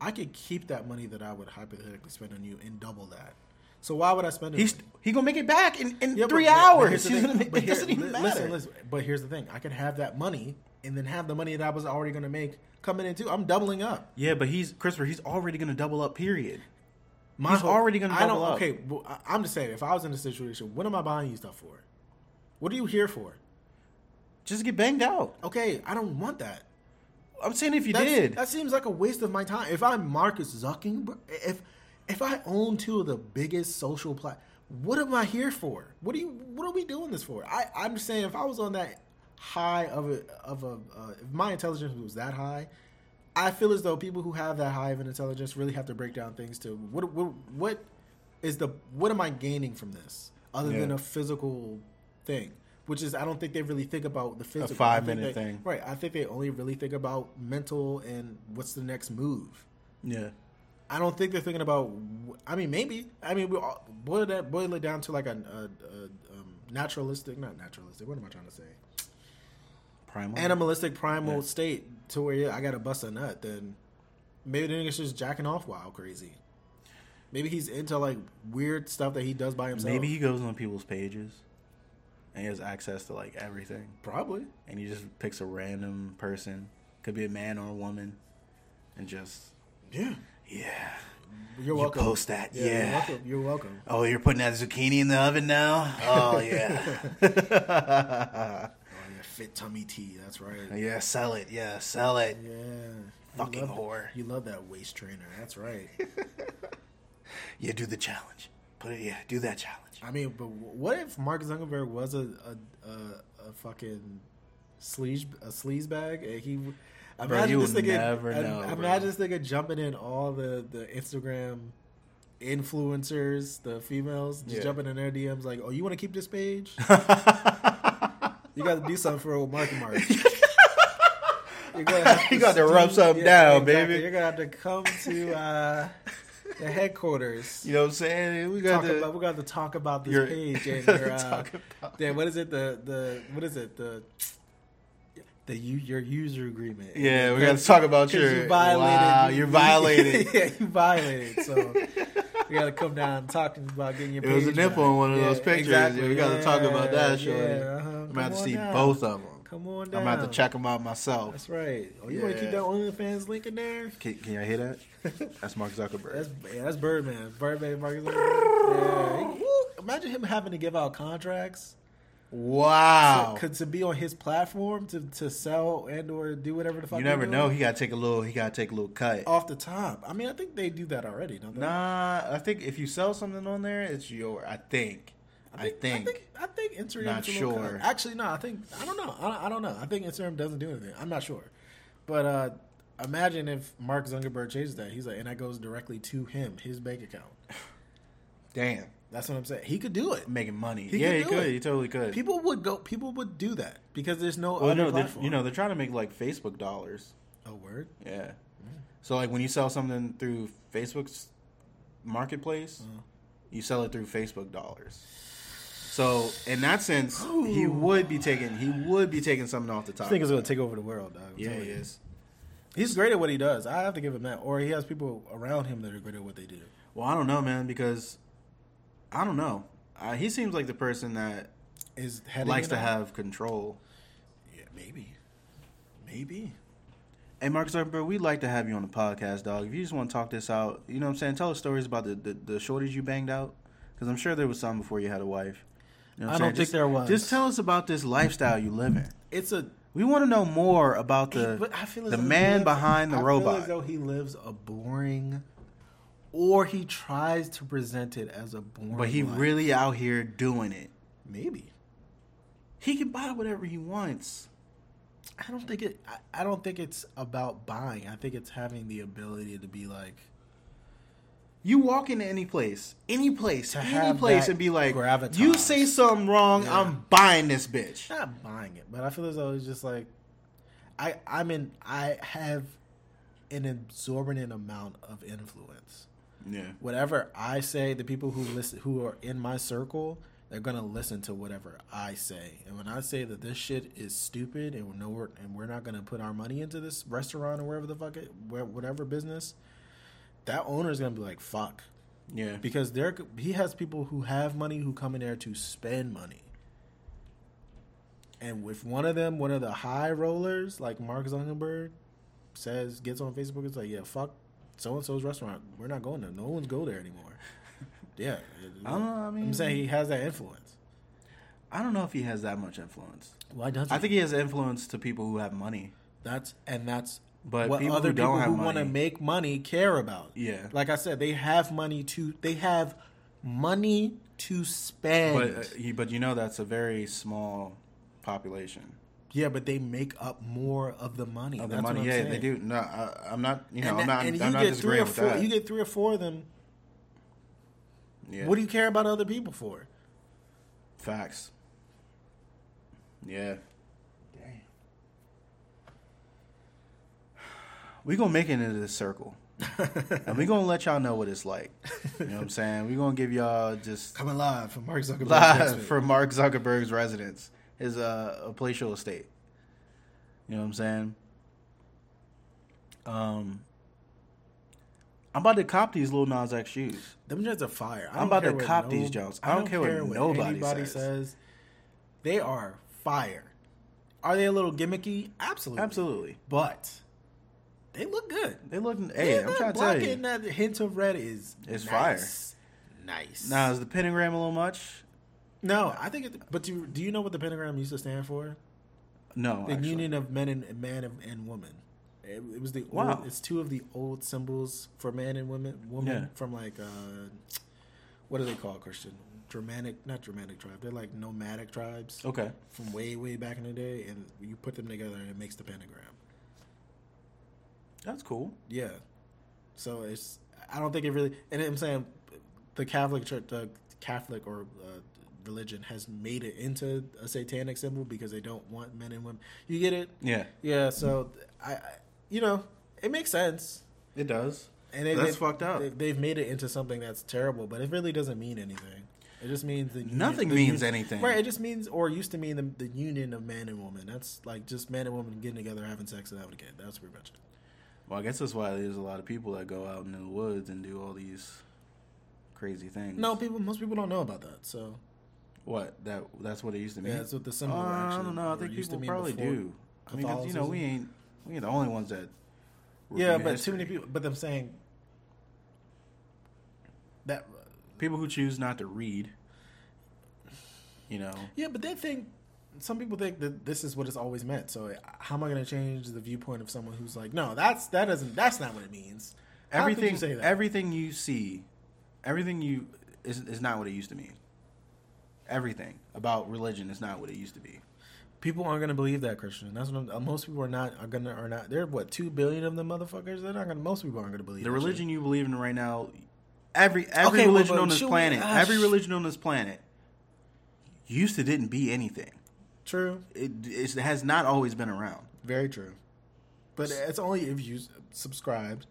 I could keep that money that I would hypothetically spend on you and double that. So why would I spend it? He's he gonna make it back in, in Yeah, three but- but hours. the He's gonna make, but it doesn't even matter. Listen, listen. But here's the thing: I could have that money and then have the money that I was already going to make coming in too. I'm doubling up. Yeah, but he's Christopher. He's already gonna double up. Period. My He's whole- already gonna I double don't. up. Okay, well, I'm just saying. If I was in a situation, what am I buying you stuff for? What are you here for? Just get banged out. Okay, I don't want that. I'm saying if you That's- did, That seems like a waste of my time. If I'm Marcus Zuckerberg, if if I own two of the biggest social plat, what am I here for? What are you? What are we doing this for? I I'm just saying, if I was on that high of a of a, uh, if my intelligence was that high, I feel as though people who have that high of an intelligence really have to break down things to what what what is the what am I gaining from this other than a physical thing. Which is, I don't think they really think about the physical. I think five-minute they- thing. Right. I think they only really think about mental and what's the next move. yeah. I don't think they're thinking about. I mean, maybe. I mean, we all boil that boil it down to like a, a, a um, naturalistic, not naturalistic. What am I trying to say? Primal. Animalistic, primal Yeah. state to where yeah, I gotta bust a nut. Then maybe the nigga's just jacking off wild crazy. Maybe he's into like weird stuff that he does by himself. Maybe he goes on people's pages and he has access to like everything, probably. and he just picks a random person, could be a man or a woman, and just Yeah. yeah. You're welcome. You post that, You're yeah. welcome. You're welcome. Oh, you're putting that zucchini in the oven now? Oh yeah. <laughs> <laughs> Oh yeah, fit tummy tea. That's right. yeah, sell it. Yeah, sell it. Yeah. Fucking love- whore. You love that waist trainer. That's right. <laughs> Yeah, do the challenge. Put it. Yeah, do that challenge. I mean, but what if Mark Zuckerberg was a a, a, a fucking sleaze a sleaze bag? And he imagine you this nigga. know, bro. this nigga jumping in all the the Instagram influencers, the females, just Yeah. jumping in their DMs like, "Oh, you want to keep this page? <laughs> you got to do something for old Marky Mark." <laughs> You're gonna have You got to rub something down, baby. You're gonna have to come to uh, the headquarters. You know what I'm saying? We got talk to. about, we got to talk about this Your- page and your uh, Talk about- the, what is it the the what is it the the your user agreement Yeah, we got to talk about your. you violated Wow, you're violated. <laughs> yeah you violated so <laughs> we got to come down and talk about getting your There was a nipple on one of Yeah, those pictures. exactly. Yeah, we got to talk about that, yeah, yeah, uh-huh. I'm gonna have to see down. both of them. Come on down I'm about to check them out myself. that's right oh you want to keep Yeah. that OnlyFans link in there Can, can y'all hear that? <laughs> That's Mark Zuckerberg. That's yeah, that's Birdman. Birdman Marcus. Yeah. Imagine him having to give out contracts wow. to, to be on his platform to, to sell and or do whatever the fuck. You never know. He got to take a little. He got to take a little cut. off the top. I mean, I think they do that already, don't they? Nah, I think if you sell something on there, it's your. I think. I think. I think, I think Instagram. Not is a little sure. Actually, no. I think I don't know. I, I don't know. I think Instagram doesn't do anything. I'm not sure. But uh, imagine if Mark Zuckerberg changes that. He's like, and that goes directly to him, his bank account. <sighs> Damn, That's what I'm saying. He could do it. making money. He yeah, could he could. it. He totally could. People would go. People would do that because there's no well, other no, platform. you know, they're trying to make like Facebook dollars. a word. Yeah. So like when you sell something through Facebook's marketplace, Uh-huh. you sell it through Facebook dollars. So in that sense, he would be taking he would be taking something off the top. I think he's gonna take over the world. Dog. I'm yeah, he is. He's great at what he does. I have to give him that. Or he has people around him that are great at what they do. Well, I don't know, man, because I don't know. Uh, he seems like the person that Is likes to have control. Yeah, maybe, maybe. Hey, Mark Zuckerberg, we'd like to have you on the podcast, dog. If you just want to talk this out, you know what I'm saying? Tell us stories about the, the, the shorties you banged out. Because I'm sure there was some before you had a wife. You know I don't think Just- there was. Just tell us about this lifestyle you live in. It's a We want to know more about the I feel the man lives- behind the I robot. Feel as though he lives a boring, or he tries to present it as a boring. but he life. really out here doing it. maybe. He can buy whatever he wants. I don't think it. I, I don't think it's about buying. I think it's having the ability to be like You walk into any place, any place, To any place, and be like, gravitas. "You say something wrong, Yeah. I'm buying this bitch." not buying it, but I feel as though it's just like I. I'm in. I have an exorbitant amount of influence. Yeah, whatever I say, the people who listen, who are in my circle, they're gonna listen to whatever I say. And when I say that this shit is stupid and we're nowhere, and we're not gonna put our money into this restaurant or wherever the fuck it, whatever business, that owner is gonna be like, fuck, yeah. because there he has people who have money who come in there to spend money. And if one of them, one of the high rollers, like Mark Zuckerberg, says gets on Facebook, it's like, yeah, fuck so and so's restaurant. We're not going there. No one's go there anymore. <laughs> Yeah, I don't know. I mean, I'm saying he has that influence. I don't know if he has that much influence. Why doesn't I think he has influence to people who have money. that's and that's But what people other who don't people who want to make money care about. Yeah. like I said, they have money to they have money to spend. But uh, but you know that's a very small population yeah, but they make up more of the money. of the That's money. I'm Yeah, saying. they do. No, I, I'm not. You know, and I'm not. and I'm you not get three disagreeing or with four. that. You get three or four of them. yeah. What do you care about other people for? Facts. Yeah. We gonna make it into this circle, <laughs> and we're gonna let y'all know what it's like. You know what I'm saying? We're gonna give y'all just Coming live from Mark Zuckerberg. live from Mark Zuckerberg's residence, his uh, a palatial estate. You know what I'm saying? Um, I'm about to cop these Lil Nas X shoes. Them joints are fire. I I'm about to what cop these Jones. I don't care what nobody anybody says. They are fire. Are they a little gimmicky? Absolutely. Absolutely, But they look good. they look. Hey, Yeah, I'm trying to tell you. that hint of red is It's nice. Nice. Now is the pentagram a little much? no, I think. It, but do do you know what the pentagram used to stand for? No, the actually. union of men and man and, woman. It, it was the Wow. old, it's two of the old symbols for man and women. Woman Yeah. from like uh, what do they call Christian? Germanic, not Germanic tribe. They're like nomadic tribes Okay. from way way back in the day, and you put them together and it makes the pentagram. That's cool. Yeah. So it's I don't think it really, and I'm saying the Catholic church, the Catholic or uh, religion has made it into a satanic symbol because they don't want men and women. You get it? Yeah, Yeah, so I, I you know, it makes sense. it does. And they, That's they- fucked up. They, they've made it into something that's terrible, but it really doesn't mean anything. It just means the union- Nothing means anything. right? It just means, or used to mean the, the union of man and woman. That's like just man and woman getting together, having sex, and having a kid. That's pretty much it. Well, I guess that's why there's a lot of people that go out in the woods and do all these crazy things. No, people, most people don't know about that. So what that that's what it used to mean. yeah, that's what the symbol. Uh, I actually, don't know. I think used to people probably do. I mean, 'cause, you know, we ain't we ain't the only ones that. Yeah, but history. too many people. But I'm saying that. people who choose not to read. You know, Yeah, but they think some people think that this is what it's always meant. So how am I going to change the viewpoint of someone who's like, no, that's that doesn't that's not what it means. Everything you say that? everything you see, everything you is is not what it used to mean. Everything about religion is not what it used to be. people aren't going to believe that Christian. That's what I'm, uh, most people are not are gonna are not. There are what two billion of them motherfuckers. They're not going. to Most people aren't going to believe The that shit. religion you believe in right now, every every Okay, religion but on this should we- planet, ah, every religion on this planet, used to didn't be anything. True, It, it's- it has not always been around. very true. But it's only if you subscribed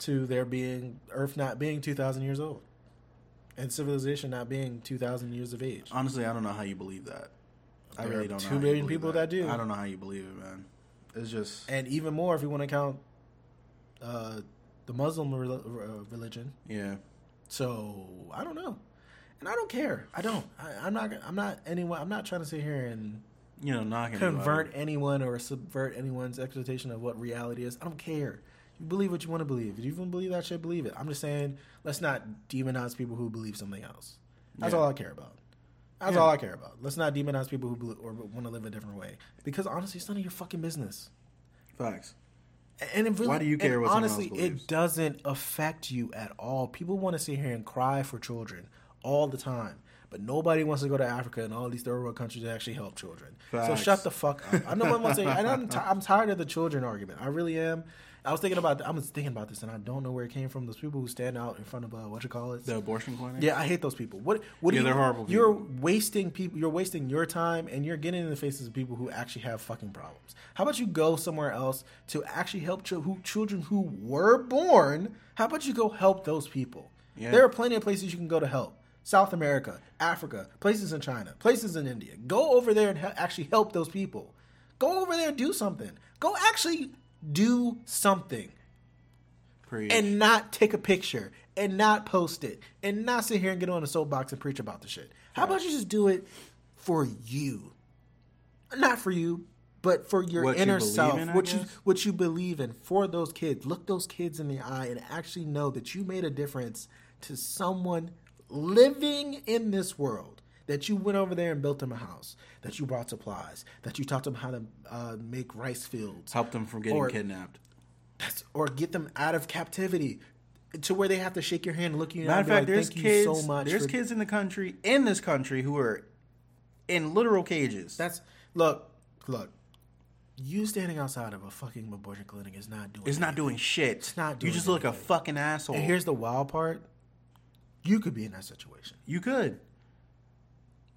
to there being Earth not being two thousand years old, and civilization not being two thousand years of age. Honestly, I don't know how you believe that. I There really don't. know two how you billion believe people that do. I don't know how you believe it, man. it's just and even more if you want to count uh, the Muslim re- uh, religion. yeah. So I don't know, and I don't care. I don't. I, I'm not. I'm not anyone. I'm not trying to sit here and You know, knocking convert anyone or subvert anyone's expectation of what reality is. I don't care. You believe what you want to believe. If you even believe that shit, believe it. I'm just saying, let's not demonize people who believe something else. That's Yeah. all I care about. That's Yeah. all I care about. Let's not demonize people who believe or want to live a different way. Because honestly, it's none of your fucking business. facts. And really, Why do you care honestly, else it doesn't affect you at all. People want to sit here and cry for children all the time, but nobody wants to go to Africa and all these third world countries to actually help children. So shut the fuck up. I know what I'm gonna say, and I'm, ti I'm tired of the children argument. I really am. I was thinking about I was thinking about this, and I don't know where it came from. Those people who stand out in front of uh, what you call it, The abortion clinic. yeah, I hate those people. What? What? Yeah, you, they're horrible You're people. wasting people. You're wasting your time, and you're getting in the faces of people who actually have fucking problems. How about you go somewhere else to actually help ch- who, children who were born? How about you go help those people? Yeah. There are plenty of places you can go to help. South America, Africa, places in China, places in India. Go over there and actually help those people. Go over there and do something. Go actually do something Preach. and not take a picture and not post it and not sit here and get on a soapbox and preach about the shit. How about you just do it for you? Not for you, but for your What inner believe self, in, what you what you believe in for those kids. Look those kids in the eye and actually know that you made a difference to someone living in this world. That you went over there and built them a house. That you brought supplies. That you taught them how to uh, make rice fields. help them from getting Or- kidnapped. That's, or get them out of captivity to where they have to shake your hand, and look you in Matter of fact, like, there's kids. so much." there's for-" kids in the country, in this country, who are in literal cages. That's look, look. You standing outside of a fucking abortion clinic is not doing. it's not doing shit. It's not You doing just look a fucking asshole. And here's the wild part: you could be in that situation. you could.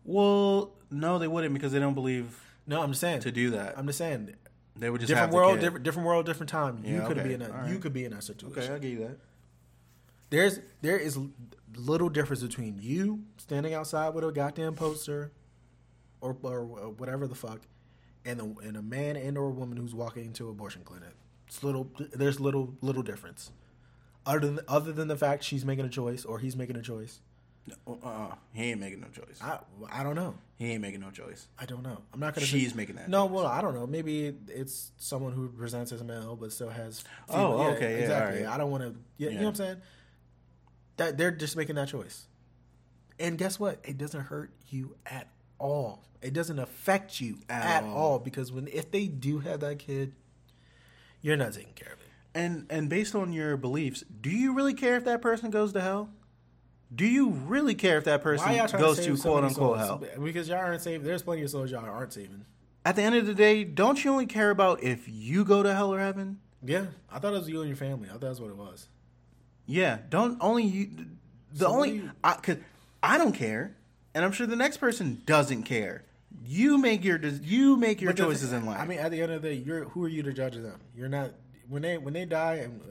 Well, no, they wouldn't because they don't believe No, I'm just saying. to do that. I'm just saying. they would just Different world, different different world, different time. you Yeah, could okay. be in that. All You could be in that situation. Okay, I'll give you that. There's there is little difference between you standing outside with a goddamn poster, or or whatever the fuck, and a, and a man and or a woman who's walking into an abortion clinic. It's little. There's little little difference. Other than other than the fact she's making a choice or he's making a choice. Uh, uh he ain't making no choice. I I don't know. He ain't making no choice. I don't know. I'm not gonna. She's making that No, choice. well, I don't know. Maybe it's someone who presents as a male but still has. Oh, okay, yeah, exactly. alright. I don't want to. Yeah, You know what I'm saying? That they're just making that choice, and guess what? It doesn't hurt you at all. It doesn't affect you at, At all. all. because when if they do have that kid, you're not taking care of it. And and based on your beliefs, do you really care if that person goes to hell? Do you really care if that person Why y'all trying goes to, to quote unquote hell? Because y'all aren't saving. There's plenty of souls y'all aren't saving. At the end of the day, don't you only care about if you go to hell or heaven? Yeah, I thought it was you and your family. I thought that's what it was. Yeah, don't only you. The So only you- I, cause I don't care, and I'm sure the next person doesn't care. You make your you make your choices in life. I mean, at the end of the day, you're who are you to judge them? You're not when they when they die and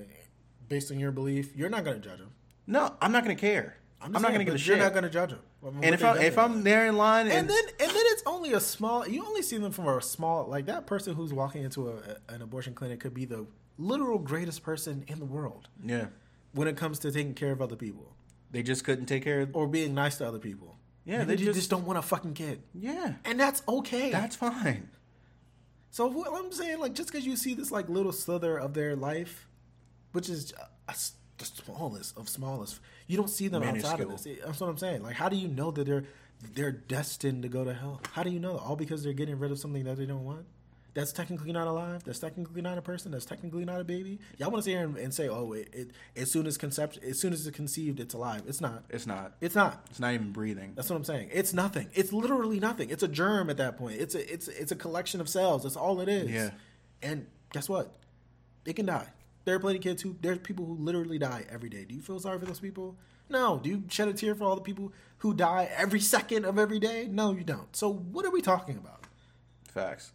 based on your belief, you're not going to judge them. no, I'm not gonna care. I'm, just not gonna give a shit. You're not going to judge them. and if I'm if I'm there in line and, and then and then it's only a small. You only see them from a small like that person who's walking into a, an abortion clinic could be the literal greatest person in the world yeah, when it comes to taking care of other people they just couldn't take care of. or being nice to other people. Yeah, Maybe they they just- just don't want a fucking kid, Yeah, and that's okay. that's fine. So what I'm saying, like, just because you see this like little slither of their life, which is uh, s- the smallest of smallest, you don't see them outside of this. That's what I'm saying. Like, how do you know that they're they're destined to go to hell? How do you know? All because they're getting rid of something that they don't want. That's technically not alive. That's technically not a person. That's technically not a baby. Y'all want to sit here and, and say, "Oh, it, it as soon as conception, as soon as it's conceived, it's alive." It's not. It's not. It's not. It's not even breathing. That's what I'm saying. It's nothing. It's literally nothing. It's a germ at that point. It's a it's it's a collection of cells. That's all it is. Yeah. And guess what? It can die. There are plenty of kids who there's people who literally die every day. Do you feel sorry for those people? No. Do you shed a tear for all the people who die every <laughs> second of every day? No, you don't. So what are we talking about? Facts.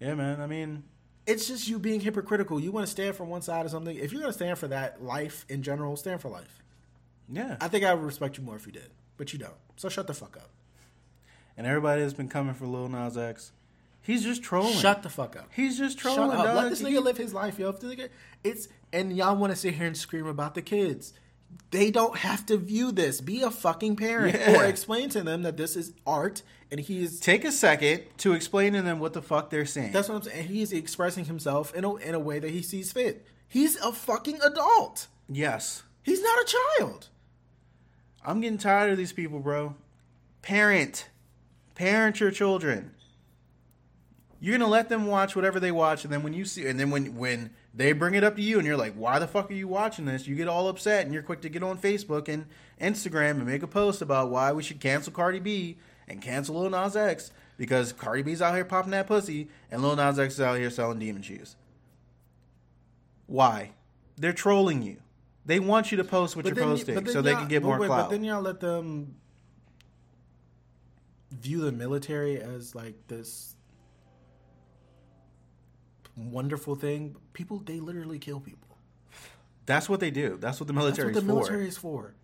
Yeah, man. I mean, It's just you being hypocritical. You want to stand for one side of something. If you're going to stand for that life in general, stand for life. yeah. I think I would respect you more if you did, but you don't. So shut the fuck up. And everybody has been coming for Lil Nas X. He's just trolling. Shut the fuck up. He's just trolling. Shut up. dog. Let this He- nigga live his life, yo. If the nigga, it's and y'all want to sit here and scream about the kids. They don't have to view this. Be a fucking parent Yeah. or explain to them that this is art and he is. Take a second to explain to them what the fuck they're saying. That's what I'm saying. He's expressing himself in a in a way that he sees fit. He's a fucking adult. yes. He's not a child. I'm getting tired of these people, bro. Parent. Parent your children. You're gonna let them watch whatever they watch, and then when you see, and then when when they bring it up to you, and you're like, "Why the fuck are you watching this?" You get all upset, and you're quick to get on Facebook and Instagram and make a post about why we should cancel Cardi B and cancel Lil Nas X because Cardi B's out here popping that pussy, and Lil Nas X is out here selling demon shoes. Why? They're trolling you. They want you to post what you're posting but so they can get but more wait, clout. But then y'all let them view the military as like this wonderful thing. People, they literally kill people. That's what they do. That's what the That's military what the is for. military is for.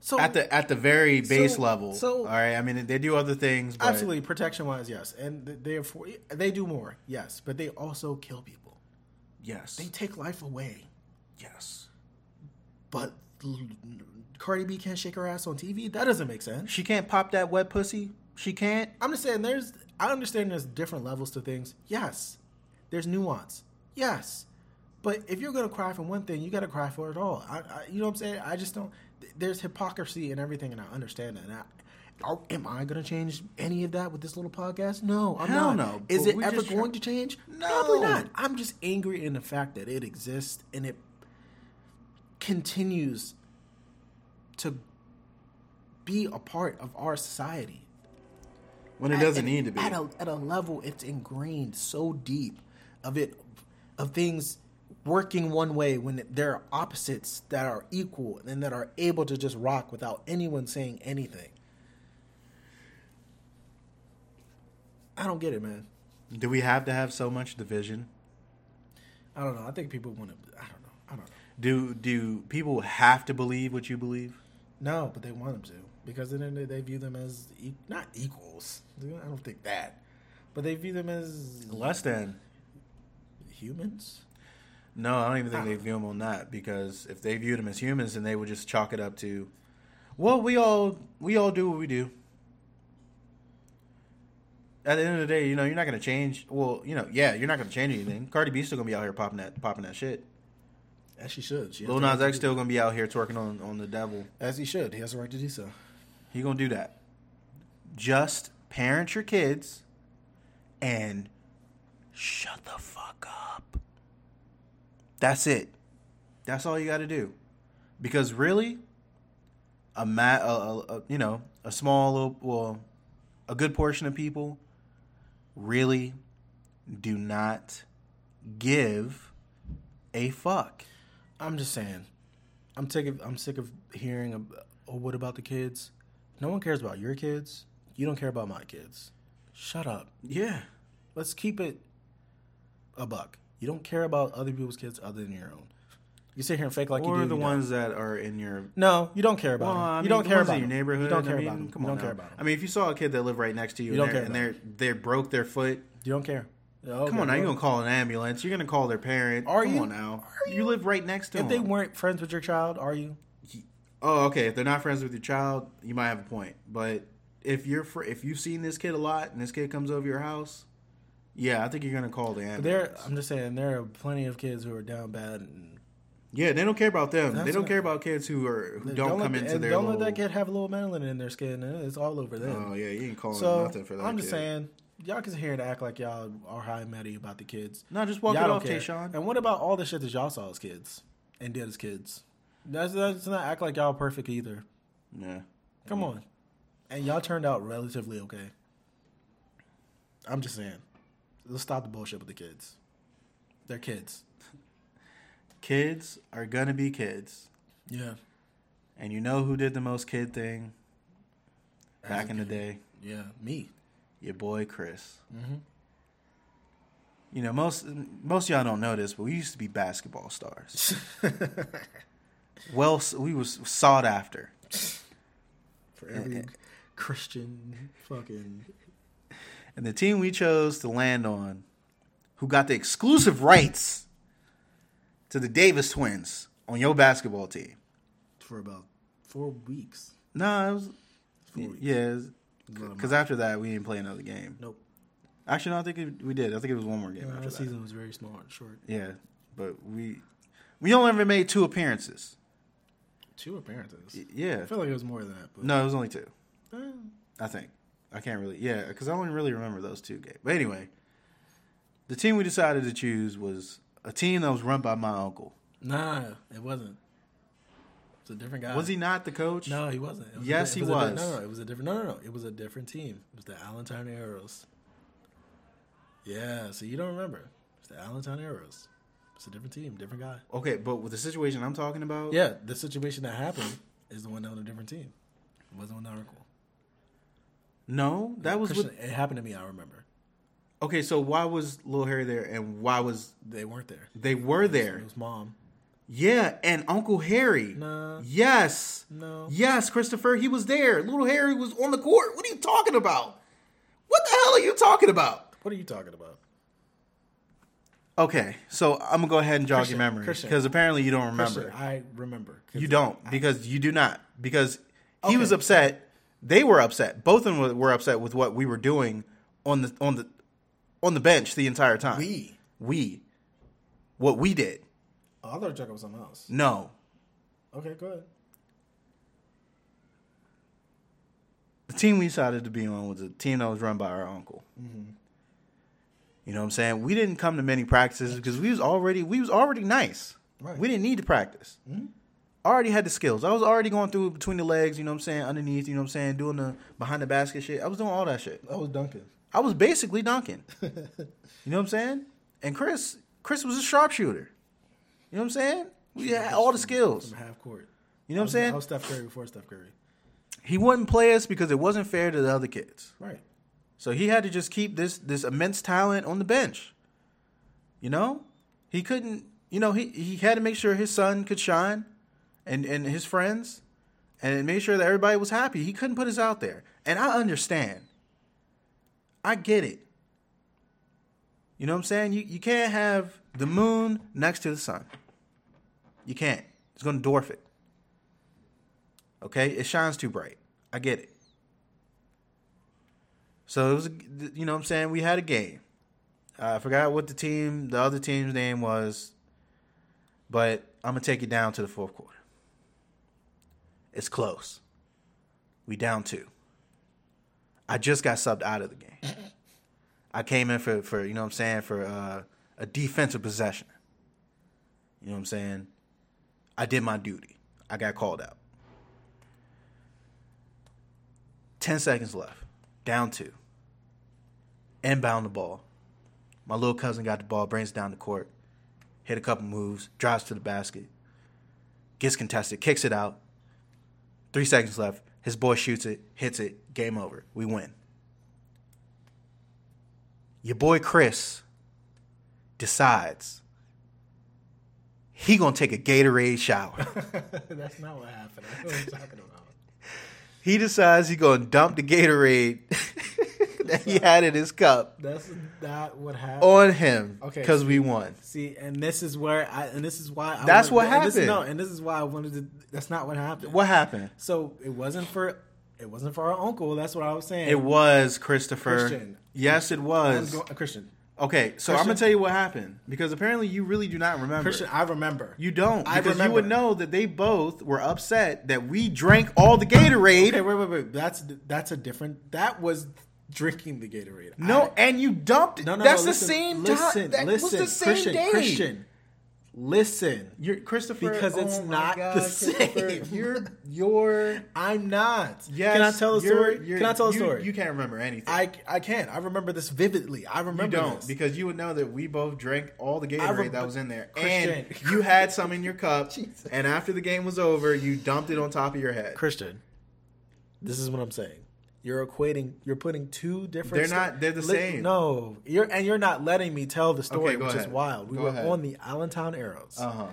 So At the at the very base So- level. so- all right. I mean, they do other things. But absolutely protection wise, yes, and th- they for, they do more, yes, but they also kill people. Yes. They take life away. yes. But Cardi B can't shake her ass on TV. That doesn't make sense. She can't pop that wet pussy. She can't. I'm just saying there's I understand there's different levels to things. Yes. There's nuance. Yes. But if you're gonna cry for one thing, you gotta cry for it all. I, I you know what I'm saying? I just don't there's hypocrisy in everything and I understand that. And I, are, am I gonna change any of that with this little podcast? No, I'm Hell not. no, Is it ever going to change? No. Probably not. I'm just angry in the fact that it exists and it continues to be a part of our society When it doesn't at- need to be. At a, at a level, it's ingrained so deep of it, of things working one way when there are opposites that are equal and that are able to just rock without anyone saying anything. I don't get it, man. do we have to have so much division? I don't know. I think people want to. I don't know. I don't know. Do do people have to believe what you believe? No, but they want them to because then they, they view them as e- not equals. I don't think that, but they view them as Less than. humans. No, I don't even think ah. they view them on that because if they viewed them as humans, then they would just chalk it up to, well, we all we all do what we do. At the end of the day, you know, you're not gonna change. Well, you know, yeah, you're not gonna change anything. Cardi B's still gonna be out here popping that popping that shit. As she should. She Lil Nas X still gonna be out here twerking on on the devil. As he should. He has the right to do so. He gonna do that. Just parent your kids and shut the fuck up. That's it. That's all you got to do. Because really, a, ma- a, a, a you know a small little well, a good portion of people really do not give a fuck. I'm just saying. I'm sick of I'm sick of hearing ab oh, what about the kids? No one cares about your kids. You don't care about my kids. Shut up. Yeah. Let's keep it a buck. You don't care about other people's kids other than your own. You sit here and fake like you or do. the you ones that are in your. No, you don't care about Well, them. I you mean, don't the care ones about in your neighborhood. You don't I care mean, about them. Come you on don't care about them. I mean, if you saw a kid that lived right next to you, You and, don't they're, and they're they broke their foot, You don't care. Oh, come on now, you're gonna call an ambulance. You're gonna call their parent. Are come you? on now, Are you? live right next to them? If they weren't friends with your child, are you? Oh, okay. If they're not friends with your child, you might have a point. But if you're fr- if you've seen this kid a lot and this kid comes over your house, yeah, I think you're gonna call the ambulance. There, I'm just saying, there are plenty of kids who are down bad. And yeah, they don't care about them. They don't what- care about kids who are who don't, let come the- into their don't little. let that kid have a little melanin in their skin. It's all over them. oh yeah, you ain't calling so nothing for that. I'm just kid. saying, y'all can sit here and act like y'all are high and mighty about the kids. No, just walk y'all it off. Tayshawn. And what about all the shit that y'all saw as kids and did as kids? That's, that's not act like y'all perfect either. Yeah. Come on, and y'all turned out relatively okay. I'm just saying, let's stop the bullshit with the kids. They're kids. Kids are gonna be kids. Yeah. And you know who did the most kid thing As back in the day? Yeah, me. Your boy Chris. Mhm. You know, most most of y'all don't know this, but we used to be basketball stars. <laughs> well, we was sought after. For every Christian fucking And the team we chose to land on, who got the exclusive rights to the Davis twins on your basketball team. For about four weeks. No, it was Four weeks. yeah, because after that we didn't play another game. Nope. Actually, no, I think it, we did. I think it was one more game Yeah, after the that. season was very small and short. Yeah, but we we only ever made two appearances. Two appearances. Yeah, I feel like it was more than that. But no, it was only two. Eh, I think. I can't really, yeah, because I only really remember those two games. But anyway, the team we decided to choose was a team that was run by my uncle. nah, it wasn't. It's a different guy. Was he not the coach? No, he wasn't. Was Yes, di- he it a di- was. no, no, it was a different. No, no, no. It was a different team. It was the Allentown Arrows. Yeah, so you don't remember? It's the Allentown Arrows. It's a different team, different guy. Okay, but with the situation I'm talking about, Yeah, the situation that happened is the one on a different team. It wasn't on our uncle. no, that was Christian, with. it happened to me. I remember Okay, so why was Lil Harry there, and why was they weren't there. they were It there? was mom. Yeah, and Uncle Harry. Nah. Yes. No. Yes, Christopher, he was there. Little Harry was on the court. What are you talking about? What the hell are you talking about? What are you talking about? Okay, so I'm gonna go ahead and jog Christian, your memory because apparently you don't remember. Christian, I remember. You don't because you do not because he Okay. was upset. They were upset. Both of them were- were upset with what we were doing on the on the on the bench the entire time. We. we what we did. Oh, I thought you were talking about something else. No, Okay, go ahead. the team we decided to be on was a team that was run by our uncle. Mm-hmm. You know what I'm saying? We didn't come to many practices because we was already we was already nice. Right. We didn't need to practice. I already had the skills. I was already going through between the legs. You know what I'm saying? Underneath. You know what I'm saying? Doing the behind the basket shit. I was doing all that shit. I was dunking. I was basically dunking. <laughs> you know what I'm saying? And Chris, Chris was a sharpshooter. You know what I'm saying? We had all the skills. From half court. You know what I'm I saying? was Steph Curry before Steph Curry. He wouldn't play us because it wasn't fair to the other kids. Right. So he had to just keep this this immense talent on the bench. You know, he couldn't. You know, he he had to make sure his son could shine, and and his friends, and make sure that everybody was happy. He couldn't put us out there, and I understand. I get it. You know what I'm saying? You you can't have the moon next to the sun. You can't. It's to dwarf it. Okay, it shines too bright. I get it. So it was, you know what I'm saying? We had a game. I forgot what the team, the other team's name was, but I'm to take it down to the fourth quarter. It's close. We down two. I just got subbed out of the game. I came in for, for you know what I'm saying, for uh, a defensive possession. You know what I'm saying? I did my duty. I got called out. 10 seconds left. Down two. Inbound the ball. My little cousin got the ball, brings it down the court, hit a couple moves, drives to the basket, gets contested, kicks it out. Three seconds left. His boy shoots it, hits it, game over. We win. Your boy Chris decides he gonna take a Gatorade shower. <laughs> That's not what happened. I know what you're talking about. He decides he gonna dump the Gatorade <laughs> that he had in his cup That's not what happened. on him Okay, because we won. See, and this is where I and this is why I That's wanted- what and this happened. no, and this is why I wanted to. That's not what happened. What happened? So it wasn't for it wasn't for our uncle. That's what I was saying. It was Christopher. Christian. Yes, it was. go- uh, Christian. Okay, so I'm gonna tell you what happened because apparently you really do not remember. Christian, I remember. you don't I because you would know that they both were upset that we drank all the Gatorade. Okay, wait, wait, wait. That's that's a different. That was drinking the Gatorade. No, I- and you dumped it. no, no. That's no, the listen, same Listen, time. That listen, was the same Christian, day. Christian, listen. You're Christopher Because oh it's oh not God, the same. You're you're <laughs> I'm not. yes. Can I tell a story? Can I tell a you- story? You can't remember anything. I I can. I remember this vividly. I remember. You don't this. because you would know that we both drank all the Gatorade rem- that was in there, Christian. and you had some in your cup. <laughs> And after the game was over, you dumped it on top of your head. Christian, this is what I'm saying. You're equating. You're putting two different. They're sto- not- they're the same. No, you're and you're not letting me tell the story, Okay, which is wild. We Go were ahead. on the Allentown Arrows, Uh huh.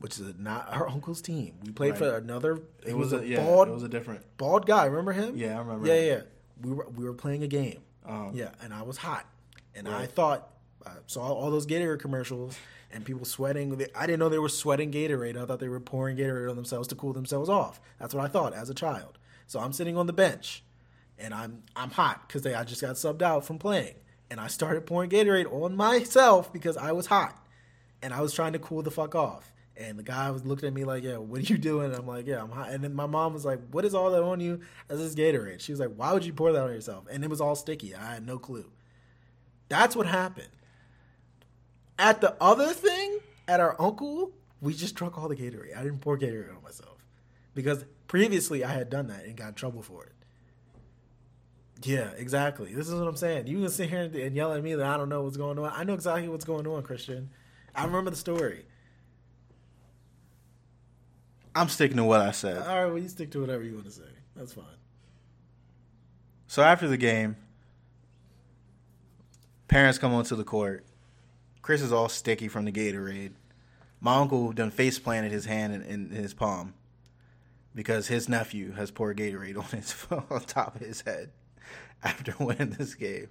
which is not our uncle's team. We played Right. for another. It was a yeah. bald, It was a different. bald guy. Remember him? Yeah, I remember Yeah, him. yeah. We were we were playing a game. Um, Yeah, and I was hot, and I thought I saw all those Gatorade commercials and people sweating. I didn't know they were sweating Gatorade. I thought they were pouring Gatorade on themselves to cool themselves off. That's what I thought as a child. So I'm sitting on the bench, and I'm I'm hot because I just got subbed out from playing, and I started pouring Gatorade on myself because I was hot, and I was trying to cool the fuck off. And the guy was looking at me like, "Yeah, what are you doing?" And I'm like, "Yeah, I'm hot." And then my mom was like, "What is all that on you?" As this Gatorade. She was like, "Why would you pour that on yourself?" And it was all sticky. I had no clue. That's what happened. At the other thing, at our uncle, we just drank all the Gatorade. I didn't pour Gatorade on myself because previously I had done that and got in trouble for it. Yeah, exactly. This is what I'm saying. You can sit here and- yell at me that I don't know what's going on. I know exactly what's going on, Christian. I remember the story. I'm sticking to what I said. All right, well, you stick to whatever you want to say. That's fine. So after the game, parents come onto the court. Chris is all sticky from the Gatorade. My uncle done face planted his hand in, in his palm because his nephew has poured Gatorade on his <laughs> on top of his head after <laughs> winning this game.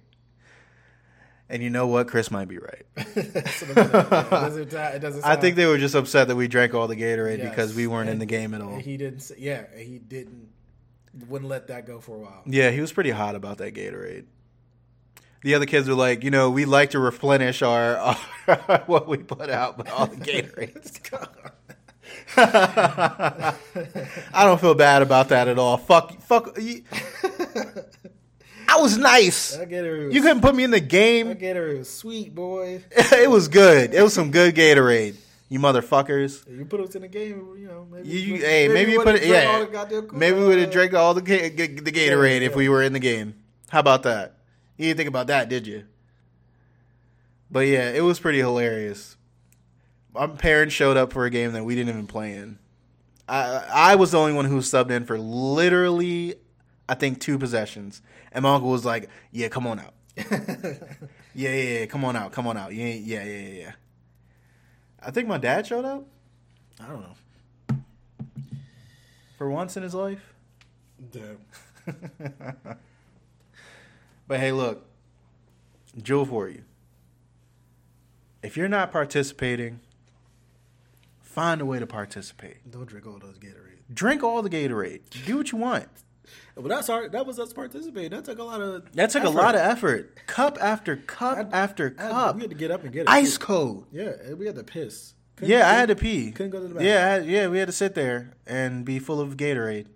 And you know what? Chris might be right. <laughs> That's what I'm saying. It doesn't- doesn't I think they were just upset that we drank all the Gatorade Yes. because we weren't in the game at all. He didn't. Say, yeah, he didn't. Wouldn't let that go for a while. Yeah, he was pretty hot about that Gatorade. The other kids were like, you know, we like to replenish our, our what we put out, but all the Gatorades. I don't feel bad about that at all. Fuck, fuck. you- I was nice. That Gatorade was, You couldn't put me in the game. that. Gatorade was sweet, boy. <laughs> It was good. It was some good Gatorade. You motherfuckers. You put us in the game, you know. Maybe, You, you- hey, maybe you put it. Yeah, all the goddamn maybe we would have drank all the the Gatorade if yeah. we were in the game. How about that? You didn't think about that, did you? But yeah, it was pretty hilarious. My parents showed up for a game that we didn't even play in. I I was the only one who subbed in for literally, I think two possessions, and my uncle was like, "Yeah, come on out. <laughs> Yeah, yeah, yeah, come on out, come on out. Yeah, yeah, yeah, yeah, yeah." I think my dad showed up I don't know. for once in his life. Damn. <laughs> But hey, look, jewel for you. If you're not participating, find a way to participate. Don't drink all those Gatorade. Drink all the Gatorade. Do what you want. <laughs> But that's our. That was us participating. That took a lot of. That took a lot of effort. Cup after cup I- after I cup. we had to get up and get it. Ice too. cold. Yeah, we had to piss. Couldn't- Yeah, I had to pee. Couldn't go to the bathroom. Yeah, I yeah, we had to sit there and be full of Gatorade.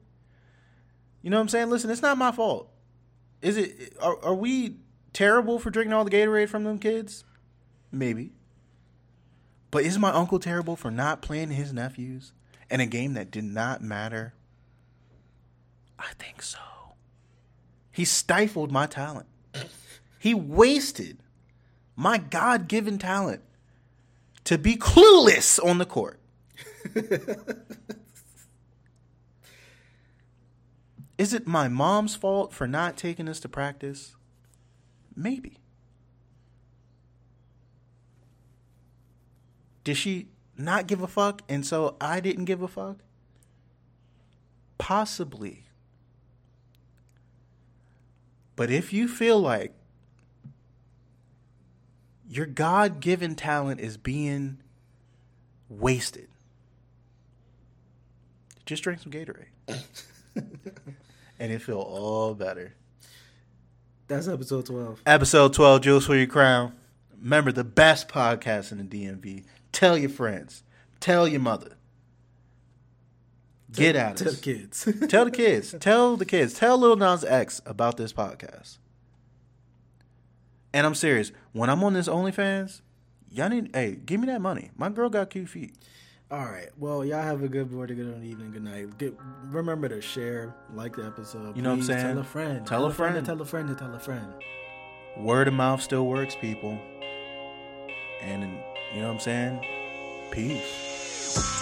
You know what I'm saying? Listen, it's not my fault. Is it? Are, are we terrible for drinking all the Gatorade from them kids? Maybe. But is my uncle terrible for not playing his nephews in a game that did not matter? I think so. He stifled my talent. He wasted my God given talent to be clueless on the court. <laughs> Is it my mom's fault for not taking us to practice? Maybe. Did she not give a fuck and so I didn't give a fuck? Possibly. But if you feel like your God given talent is being wasted, just drink some Gatorade. <laughs> and it feel all better. That's episode twelve. Episode 12, Jewels for Your Crown. Remember, the best podcast in the DMV. Tell your friends. Tell your mother. Get at to us. the kids. <laughs> <laughs> Tell the kids. Tell the kids. Tell Lil Nas X about this podcast. And I'm serious. When I'm on this OnlyFans, y'all need. Hey, give me that money. My girl got cute feet. All right. Well, y'all have a good morning, good evening, good night. Get, remember to share, like the episode. You know what I'm saying? Tell a friend. Tell a friend. to Tell a friend. To tell a friend. Word of mouth still works, people. And you know what I'm saying? Peace.